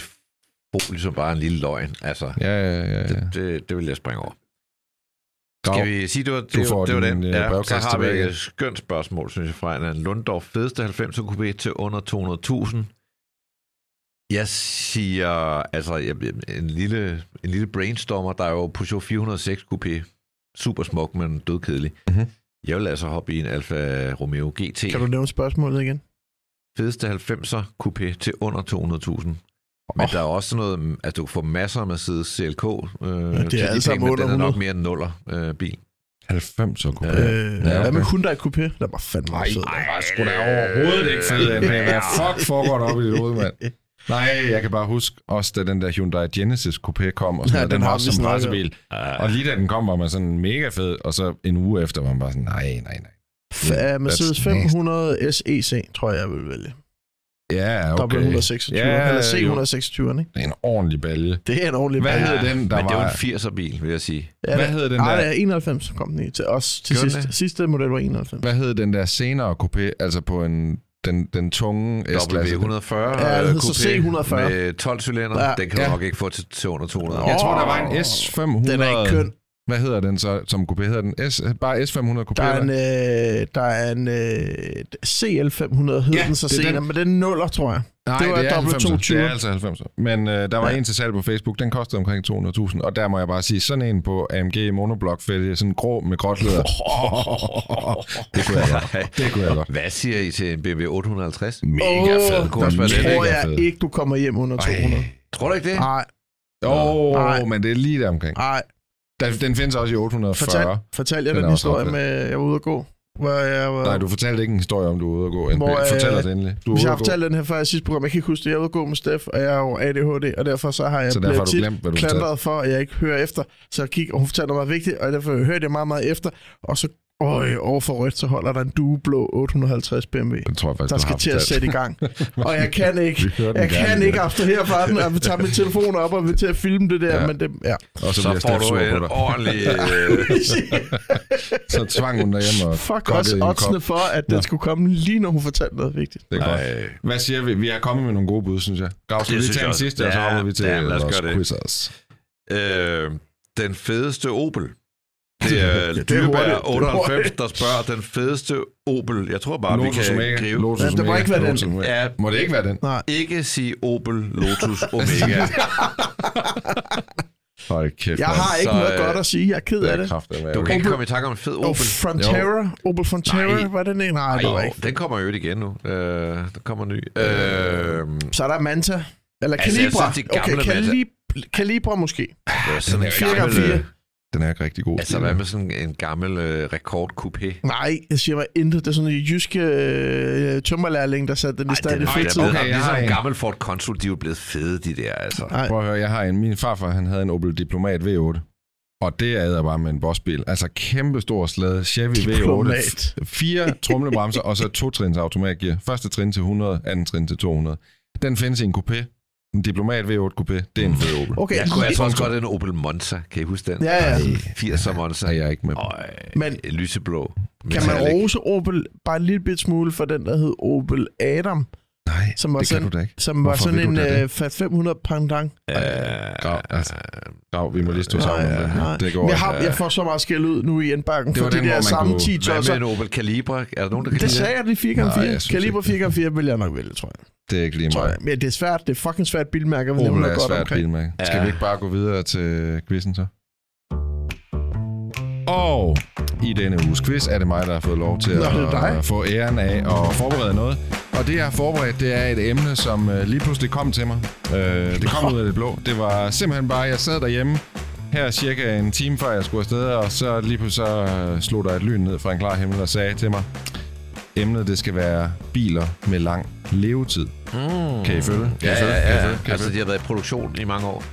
folie, som bare en lille løgn. Altså, Ja, ja, ja. ja. det, det, det vil jeg springe over. Grav. Skal vi sige, det var, det, Du får det var den? øh, Ja, så har vi et skønt spørgsmål, synes jeg, fra en Lunddorf fedeste 90 kupé til under 200.000. Jeg siger, altså jeg, en, lille, en lille brainstormer, der er jo Peugeot 406 kupé. Super smuk, men dødkedelig. Mhm. Jeg vil altså hoppe i en Alfa Romeo GT. Kan du nævne spørgsmålet igen? Fedeste 90'er coupé til under 200.000. Men Åh. der er også sådan noget, at du får masser af Mercedes CLK. Øh, ja, det er alle sammen men under den er nok 100. mere en nuller øh, bil. 90 så kunne Ja. ja. Øh, Ja, Hvad med okay. Hyundai Coupé? Der var fandme Nej, fed. nej, jeg skulle da overhovedet ikke fed det. Hvad fuck foregår der op i dit hoved, mand? Nej, jeg kan bare huske også, da den der Hyundai Genesis Coupé kom, og sådan Ja, den, den den har var også som racebil. Og lige da den kom, var man sådan mega fed, og så en uge efter var man bare sådan, nej, nej, nej. F- Mercedes That's 500 SEC, tror jeg, jeg vil vælge. Ja, Okay. okay. W126, Ja, eller jo. C126, ikke? Det er en ordentlig balje. Det er en ordentlig Hvad bane. hed den, der men det er jo var... en 80'er bil, vil jeg sige. Ja, Hvad hed den der? det er 91 kom den i til os til Gjorde den sidst. det? Sidste model var 91. Hvad hed den der senere coupé, altså på en, den, den tunge S-klasse? W140 Ja, den coupé C140. med 12 cylinder. Ja. Den kan du Ja. nok ikke få til, til under 200. Jeg tror, der var en S500. Den er ikke køn. Hvad hedder den så som coupé? Hedder den S, bare S500 coupé? Der er en, øh, der er en øh, CL500, hed Ja, den så er senere, den. men den nuller, tror jeg. Nej, det var det er W220. 90'er. Det er altså 90. Men øh, der var Ja. en til salg på Facebook, den kostede omkring 200.000, og der må jeg bare sige, sådan en på AMG monoblok fælge, sådan grå med gråt læder. (laughs) det kunne jeg godt. Det kunne jeg godt. Hvad siger I til en BMW 850? Mega Åh, fed. være der det. tror jeg fed. ikke, du kommer hjem under 200. Tror du ikke det? Nej, Åh, oh, men det er lige der omkring. nej. Der, den findes også i 840. Fortal, fortal jeg Den den, historie med, at jeg var ude at gå. Hvor jeg var, Nej, du fortalte ikke en historie om, du er ude at gå. NP. Hvor, øh, Fortæl os endelig. Du Hvis jeg har fortalt den her før i sidste program, jeg kan ikke huske det, jeg er ude at gå med Steff, og jeg er jo ADHD, og derfor så har jeg så derfor har du glemt, hvad du fortalte. klandret for, at jeg ikke hører efter. Så jeg gik, og hun fortalte noget meget vigtigt, og derfor hørte jeg meget, meget efter. Og så øj, over for rødt, så holder der en dueblå 850 BMW, Den tror jeg faktisk, der skal til at sætte i gang. (laughs) Og jeg kan ikke, jeg gerne kan ikke abstrahere fra den, og tage min telefon op og vil til at filme det der, Ja. men det, ja. Og så, Så får du en ordentlig... (laughs) Øh, Så tvang hun derhjemme og Fuck også en oddsene for, at den Ja. skulle komme lige når hun fortalte noget vigtigt. Det er godt. Ej. Hvad siger vi? Vi er kommet med nogle gode bud, synes jeg. Gav, skal vi synes tage også. sidste, og så Ja, hopper vi til ja, lad os vores gøre det. quizzers. Øh, den fedeste Opel. Det er det. Det er 98, hurtigt. der spørger den fedeste Opel. Jeg tror bare, Lotus vi kan Omega. gribe. Lotus Ja, det må ikke være den. Omega. Ja, Må det ikke være den? Nej. ikke sige Opel Lotus (laughs) Omega. Hold kæft, Jeg har ikke Så, noget øh, godt at sige. Jeg er ked af det. kraftedeme Du kan ikke komme i tanke om en fed Og Opel. Frontera, Opel Frontera, Nej. var den ikke? Nej, det Ej, ikke. den kommer jo igen nu. Øh, der kommer ny. Øh, Så er der Manta. Eller Altså, jeg Calibra. synes, de gamle okay, Manta- Calib- Calibra måske. sådan en gammel... Den er ikke rigtig god. Altså, hvad med sådan en gammel øh, rekordcoupé? Nej, jeg siger mig intet. Det er sådan en jyske øh, tømmerlærling, der satte den i stand i den, fedt er tid. blevet, Okay, jeg har ligesom en. gammel Ford Consul, de er jo blevet fede, de der, altså. Nej, Prøv at høre, jeg har en. Min farfar, han havde en Opel Diplomat V8. Og det er bare med en bossbil. Altså kæmpe stor slæde, Chevy V8, Diplomat. fire (laughs) trumlebremser, og så to trins automatgear. Første trin til 100, anden trin til 200. Den findes i en coupé. En Diplomat V8 coupé, det er en fed Opel. Okay, Jeg kunne altså også godt en Opel Monza. Kan I huske den? Ja, ja. 80'er Monza. er jeg ikke med. Og Men- Men, lyseblå. Kan man Metallic. rose Opel bare en lille bit smule for den, der hed Opel Adam, Nej, Som var det sådan- kan du da ikke. som var Hvorfor sådan vil du en det? uh, Fat 500 pendant. Øh, Grav, altså, grav, vi må lige stå sammen om her. nej. Det går Jeg, har, jeg får så meget skæld ud nu i indbakken, Det for var de den, hvor der samme kunne- 10 Hvad tosser. med en Opel Calibre? Er der nogen, der kan Det sagde jeg, det er 4x4. Nej, jeg synes Kaliber 4x4 vil jeg nok vælge, tror jeg. Det er ikke lige jeg. Men det er svært. Det er fucking svært det Opel er er godt svært omkring. bil med. Skal Ja. vi ikke bare gå videre til quizzen så? Og i denne uges quiz er det mig, der har fået lov til Nå, at, at få æren af at forberede noget. Og det, jeg har forberedt, det er et emne, som øh, lige pludselig kom til mig. Øh, det kom ud af det blå. Det var simpelthen bare, jeg sad derhjemme her cirka en time før jeg skulle afsted, og så lige pludselig så øh, slog der et lyn ned fra en klar himmel og sagde til mig, emnet det skal være biler med lang levetid. Mm. Kan I følge? Kan I Ja, følge? ja, Kan I ja. følge? Kan I Altså, de har været i produktion i mange år.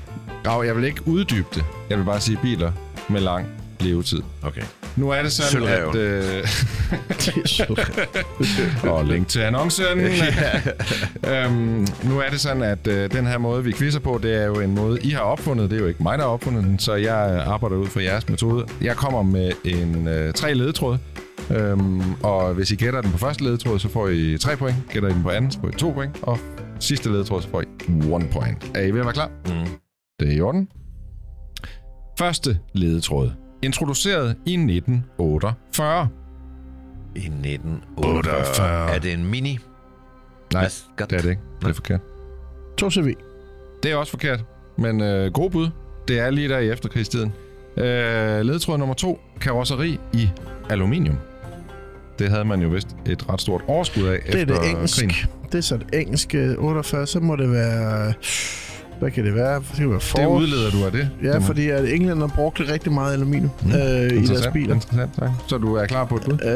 Grav, jeg vil ikke uddybe det. Jeg vil bare sige biler med lang levetid. Okay. Nu er det sådan, Sølvreven. at... Øh, (laughs) Det og link til annoncen. (laughs) øhm, nu er det sådan, at øh, den her måde, vi quizzer på, det er jo en måde, I har opfundet. Det er jo ikke mig, der har opfundet den, så jeg arbejder ud fra jeres metode. Jeg kommer med en øh, tre ledetråd. Øhm, og hvis I gætter den på første ledetråd, så får I 3 point. Gætter I den på anden, så får I 2 point. Og sidste ledetråd, så får I 1 point. Er I ved at være klar? Mm. Det er i orden. Første ledetråd. Introduceret i 1948. I 1948. Er det en mini? Nej, det er det ikke. Det er forkert. 2 CV. Det er også forkert, men øh, god bud. Det er lige der i efterkrigstiden. Øh, ledetråd nummer to. Karosseri i aluminium. Det havde man jo vist et ret stort overskud af Det er efter det engelsk. krigen. Det er så det engelske 48, så må det være... Hvad kan det være? Det kan være Det Ford. udleder du af det? Ja, Det fordi at englænder brugte rigtig meget aluminium Mm, øh, i deres biler. Interessant, tak. Så du er klar på et bud? Øh,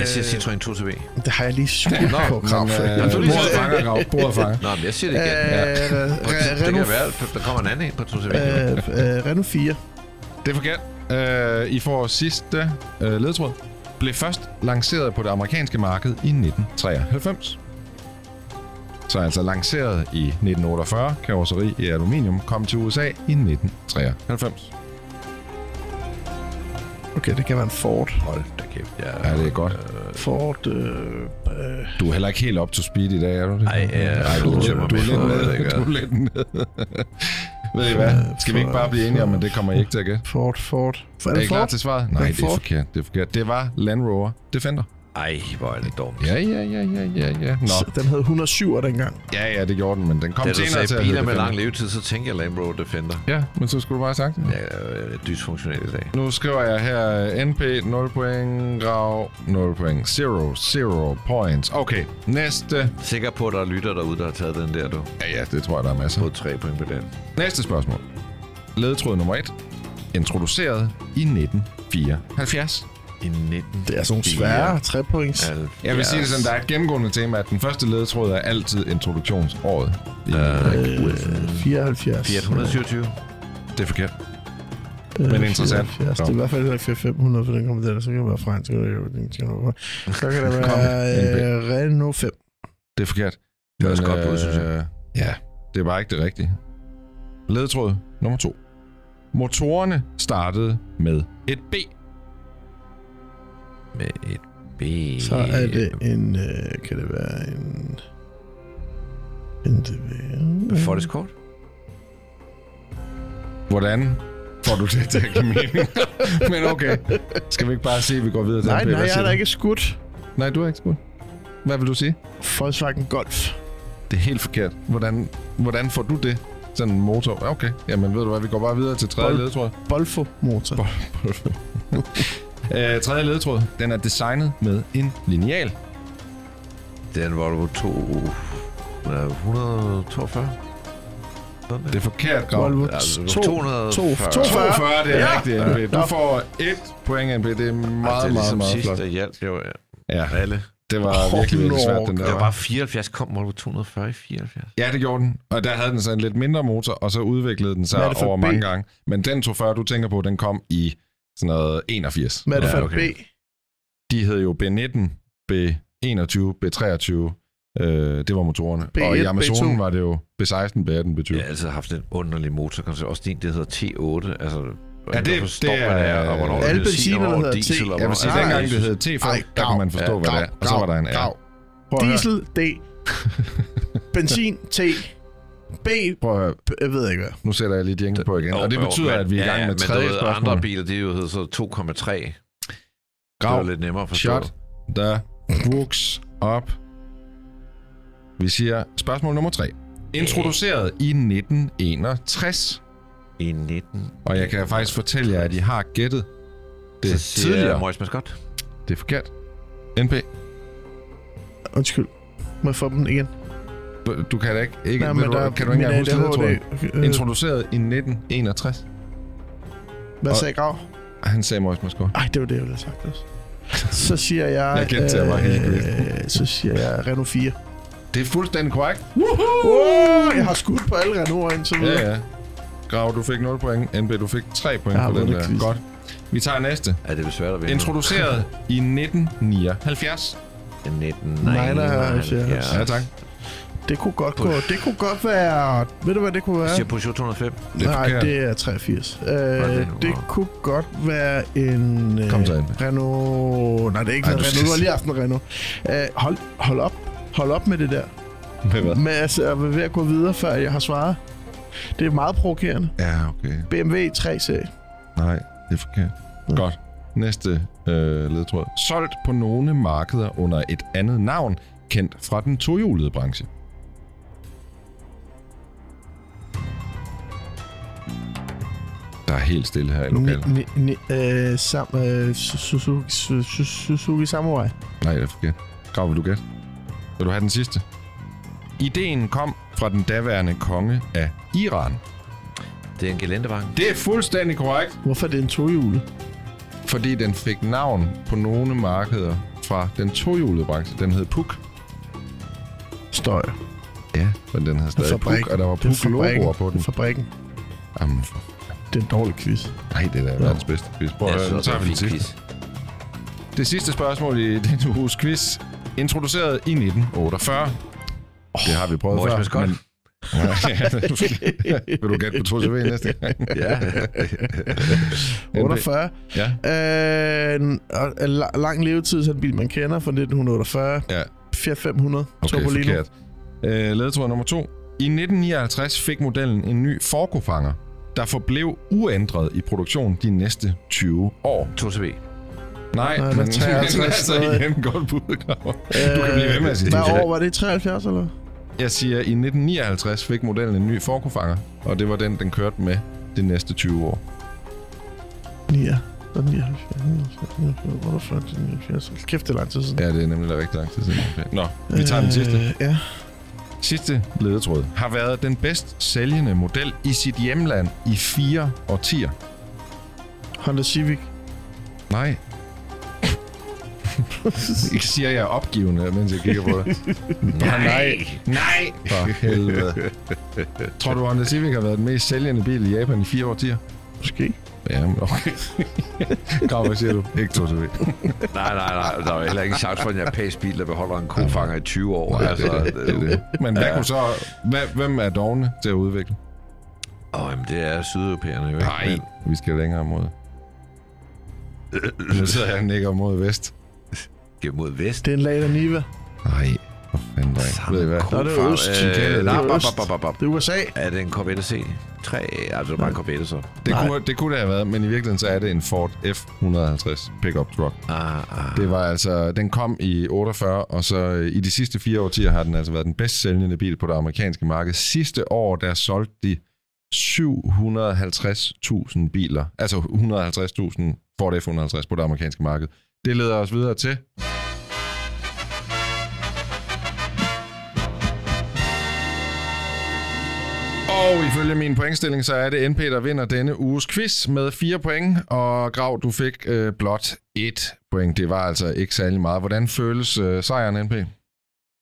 Jeg siger Citroën 2 CV. Det har jeg lige skudt Nå, på, Men, Krav. øh, Jamen, du lige fanger, Grav. Bordet fanger. Nå, men jeg siger det Øh, igen. Ja. Re- Det kan Renault, være, at der kommer en anden en på 2 CV. øh, øh, Renault 4. Det er forkert. Øh, I får sidste øh, ledtråd. Blev først lanceret på det amerikanske marked i 1993. Så altså lanceret i 1948, karosseri i aluminium, kom til USA i 1993. Okay, det kan være en Ford. Hold da kæft. Ja, Ja, det er godt. Ford... Øh, øh, Du er heller ikke helt up to speed i dag, er du det? Ej, ja, Ej, du, du du, er lidt gør Du er lidt nede. Ved I hvad? Skal vi ikke bare blive enige om, at det kommer I ikke til at gætte? Ford, Ford. Er Er det I klar Ford? til svaret? Nej, det er forkert. Det er forkert. Det var Land Rover Defender. Ej, hvor er det dumt. Ja, ja, ja, ja, ja, ja. Nå. Så Den hed 107 dengang. Ja, ja, det gjorde den, men den kom Da senere til at biler med lang levetid, så tænker jeg Land Rover Defender. Ja, men så skulle du bare have sagt det. Er øh, dysfunktionel i dag. Nu skriver jeg her NP 0 point, Grav 0 point, 0, 0 points. Okay, næste. Sikker på, at der er lytter derude, der har taget den der, du. Ja, ja, det tror jeg, der er masser. Fået tre point på den. Næste spørgsmål. Ledetråd nummer 1. Introduceret i 1974. I 19... Det er sådan nogle svære 3 points. Jeg vil sige det sådan, der er et gennemgående tema, at den første ledetråd er altid introduktionsåret. Øh, 74. Fiat 127. det er forkert. Øh, men interessant. 74. Det er i hvert fald heller ikke Fiat 500, for den kommer der. Så kan det være fransk. Så kan det, være- så kan det Kom, være øh, Renault 5. Det er forkert. Det er også godt bud, synes jeg. øh, Ja, det er bare ikke det rigtige. Ledetråd nummer to. Motorerne startede med et B. Med et B. Så er det en... Øh, kan det være en... En DV. Ford Escort? Hvordan får du det til at give mening? (laughs) Men okay. Skal vi ikke bare se, at vi går videre til Nej, nej, jeg er da ikke skudt. Nej, du er ikke skudt. Hvad vil du sige? Volkswagen Golf. Det er helt forkert. Hvordan, hvordan får du det? Sådan en motor? Okay, jamen ved du hvad, vi går bare videre til tredje Bold. ledetråd. Bolfo motor. Øh, tredje ledetråd, den er designet med en lineal. Det er en Volvo 2... øh, 142? Sådan Det er forkert, Grav. Volvo Altså, 2. 240. 240. 42, det er Ja. rigtigt, NP. Du får et point, NP. Det er meget, det er meget, ligesom meget sidst, flot. der hjalp jo Ja. alle. Det var Åh, virkelig, virkelig svært, den der. Det var bare 74, kom Volvo 240 i 74. Ja, det gjorde den. Og der havde den så en lidt mindre motor, og så udviklede den sig er det over B? mange gange. Men den 240, du tænker på, den kom i sådan noget 81. Hvad er det Ja, for okay. B? De hed jo B19, B21, B23. Øh, det var motorerne. B1, og i Amazonen B2. var det jo B16, B18, B20. Jeg har altid haft en underlig motor. Også din, det hedder T8. Altså, Ja, det- forstår, det hvad det er, er- og hvornår Alle det er benzin, og benzinerne hvornår hedder diesel, T. og Jeg vil sige, dengang det hed T5, Ej, der kunne man forstå, gav, hvad det er. Og så var der en R. Diesel, D. (laughs) Benzin, T. B, Prøv at høre, jeg ved ikke hvad. nu sætter jeg lige jingle på igen. Jo, Og det betyder, men- at vi er i gang ja, med men tredje spørgsmål. andre biler, det er jo hedder så 2,3. Det Grav, var lidt nemmere at forstå. shot, the books up. Vi siger spørgsmål nummer tre. Introduceret i 1961. I 19. Og jeg kan faktisk fortælle jer, at I har gættet det så siger tidligere. jeg Morris Mascot. Det er forkert. NP, Undskyld. Må jeg få dem igen? Du- kan da ikke... ikke Nej, Nej, men du, der, kan du ikke engang huske det, tror jeg? øh, Introduceret i 1961. Hvad sagde Grav? Han sagde Morris Mascot. Ej, det var det, jeg ville have sagt også. Så siger jeg... (laughs) Jeg gentager mig helt øh, Så siger jeg Renault 4. Det er fuldstændig korrekt. Oh, jeg har skudt på alle Renault'er indtil videre. Ja, ja. Grav, du fik 0 point. NB, du fik 3 point på den der. quiz. Godt. Vi tager næste. Ja, det er svært at vinde. Introduceret i 1979. 1979. (laughs) Ja, tak. Det kunne godt gå. Det kunne godt være... Ved du, hvad det kunne Jeg være? siger Peugeot 205. Det er Nej, forkert. det er 83. Øh, det? det kunne godt være en øh, Kom så ind. Renault... Nej, det er ikke Ej, en du Renault. Du har lige haft en Renault. Øh, hold, hold op. Hold op med det der. Med hvad? Med altså, at være ved at gå videre, før jeg har svaret. Det er meget provokerende. Ja, okay. BMW 3-serie. Nej, det er forkert. Ja. Godt. Næste øh, ledtråd. Solgt på nogle markeder under et andet navn, kendt fra den tohjulede branche. Der er helt stille her i lokalet. Ni, ni, øh, sam, øh, Suzuki, Su- Su- Suzuki Samurai. Nej, det er forkert. Grav, vil du gætte? Vil du have den sidste? Ideen kom fra den daværende konge af Iran. Det er en gelendevang. Det er fuldstændig korrekt, Hvorfor er det en tohjulet? fordi den fik navn på nogle markeder fra den tohjulede branche. Den hed Puk. Støj. Ja, men den havde stadig. Puk, og der var er Puk-logoer på den. Fabrikken. Jamen, for... Det er en dårlig quiz. Nej, det er da verdens bedste quiz. Prøv at høre, nu det tager vi den sidste. Det sidste spørgsmål i (laughs) denne uges quiz. Introduceret i 1948. Det har vi prøvet Morris før. Mascot. (laughs) Vil du gætte på 2 CV næste gang? (laughs) Ja. 48. Ja. Øh, en, lang levetid, sådan en bil, man kender fra 1948. Ja. Fiat 500. Okay, Topolino. forkert. Øh, ledtråd nummer to. I 1959 fik modellen en ny forkofanger, der forblev uændret i produktion de næste 20 år. 2 CV. Nej, Nej, men det er 63 men altså stadig. igen godt bud. Du kan blive ved med at sige Hvad det. år var det? 73, eller? Jeg siger, i 1959 fik modellen en ny forkofanger, og det var den, den kørte med de næste 20 år. 9. Så 79, 79, 48, 79. Kæft, det er lang tid siden. Ja, det er nemlig rigtig lang tid siden. Nå, vi tager den sidste. Øh, ja. Sidste ledetråd har været den bedst sælgende model i sit hjemland i fire årtier. Honda Civic. Nej. Ikke siger jeg opgivende, mens jeg kigger på det. (laughs) Bare nej. Nej! For (laughs) helvede. Tror du, Honda Civic har været den mest sælgende bil i Japan i fire årtier? Måske. Ja, men okay. (laughs) Grav, hvad siger du? Ikke to CV. Nej, nej, nej. Der er jo heller ikke en chance for en japansk bil, der beholder en kofanger i 20 år. Nej, altså, det, det, det. Men hvad kunne så... Hvad, hvem er dogne til at udvikle? Åh, jamen, det er sydeuropæerne jo ikke. Nej, Men, vi skal længere mod. (clears throat) Nu sidder jeg og nikker mod vest. Giv mod vest. Det er en Lada Niva. Nej, for fanden da ikke. Ved I hvad? Nå, det er øst. Øh, nej. Det er USA. Er det en Corvette C? 3? Altså, det er bare en Corvette, så. Det Nej. kunne, det kunne det have været, men i virkeligheden så er det en Ford F-150 pickup truck. Ah, ah. Det var altså, den kom i 48, og så øh, i de sidste fire årtier har den altså været den bedst sælgende bil på det amerikanske marked. Sidste år, der solgte de 750.000 biler, altså 150.000 Ford F-150 på det amerikanske marked. Det leder os videre til... Og ifølge min pointstilling, så er det NP, der vinder denne uges quiz med fire point. Og Grav, du fik øh, blot et point. Det var altså ikke særlig meget. Hvordan føles øh, sejren, NP?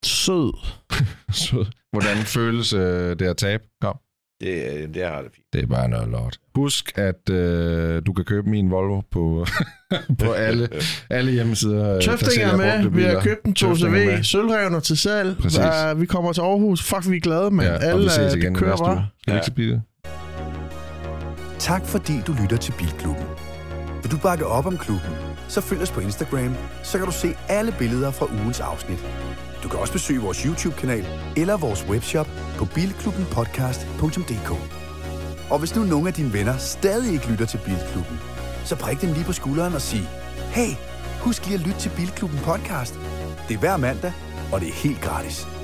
Sød. (laughs) Så, Hvordan føles øh, det at tabe? Kom. Det, det har det fint. Det er bare noget lort. Husk, at øh, du kan købe min Volvo på, (laughs) på alle, (laughs) alle hjemmesider. øh, Tøfting er med. Vi har købt en Tøfting er 2CV. med. Sølvrevner til salg. Præcis. Uh, vi kommer til Aarhus. Fuck, vi er glade, men Ja, alle vi ses øh, igen det kører bare. Skal vi Ja. ikke? Tak fordi du lytter til Bilklubben. Vil du bakke op om klubben, så følg os på Instagram, så kan du se alle billeder fra ugens afsnit. Du kan også besøge vores YouTube-kanal eller vores webshop på bilklubbenpodcast.dk. Og hvis nu nogle af dine venner stadig ikke lytter til Bilklubben, så prik dem lige på skulderen og sig, Hey, husk lige at lytte til Bilklubben podcast. Det er hver mandag, og det er helt gratis.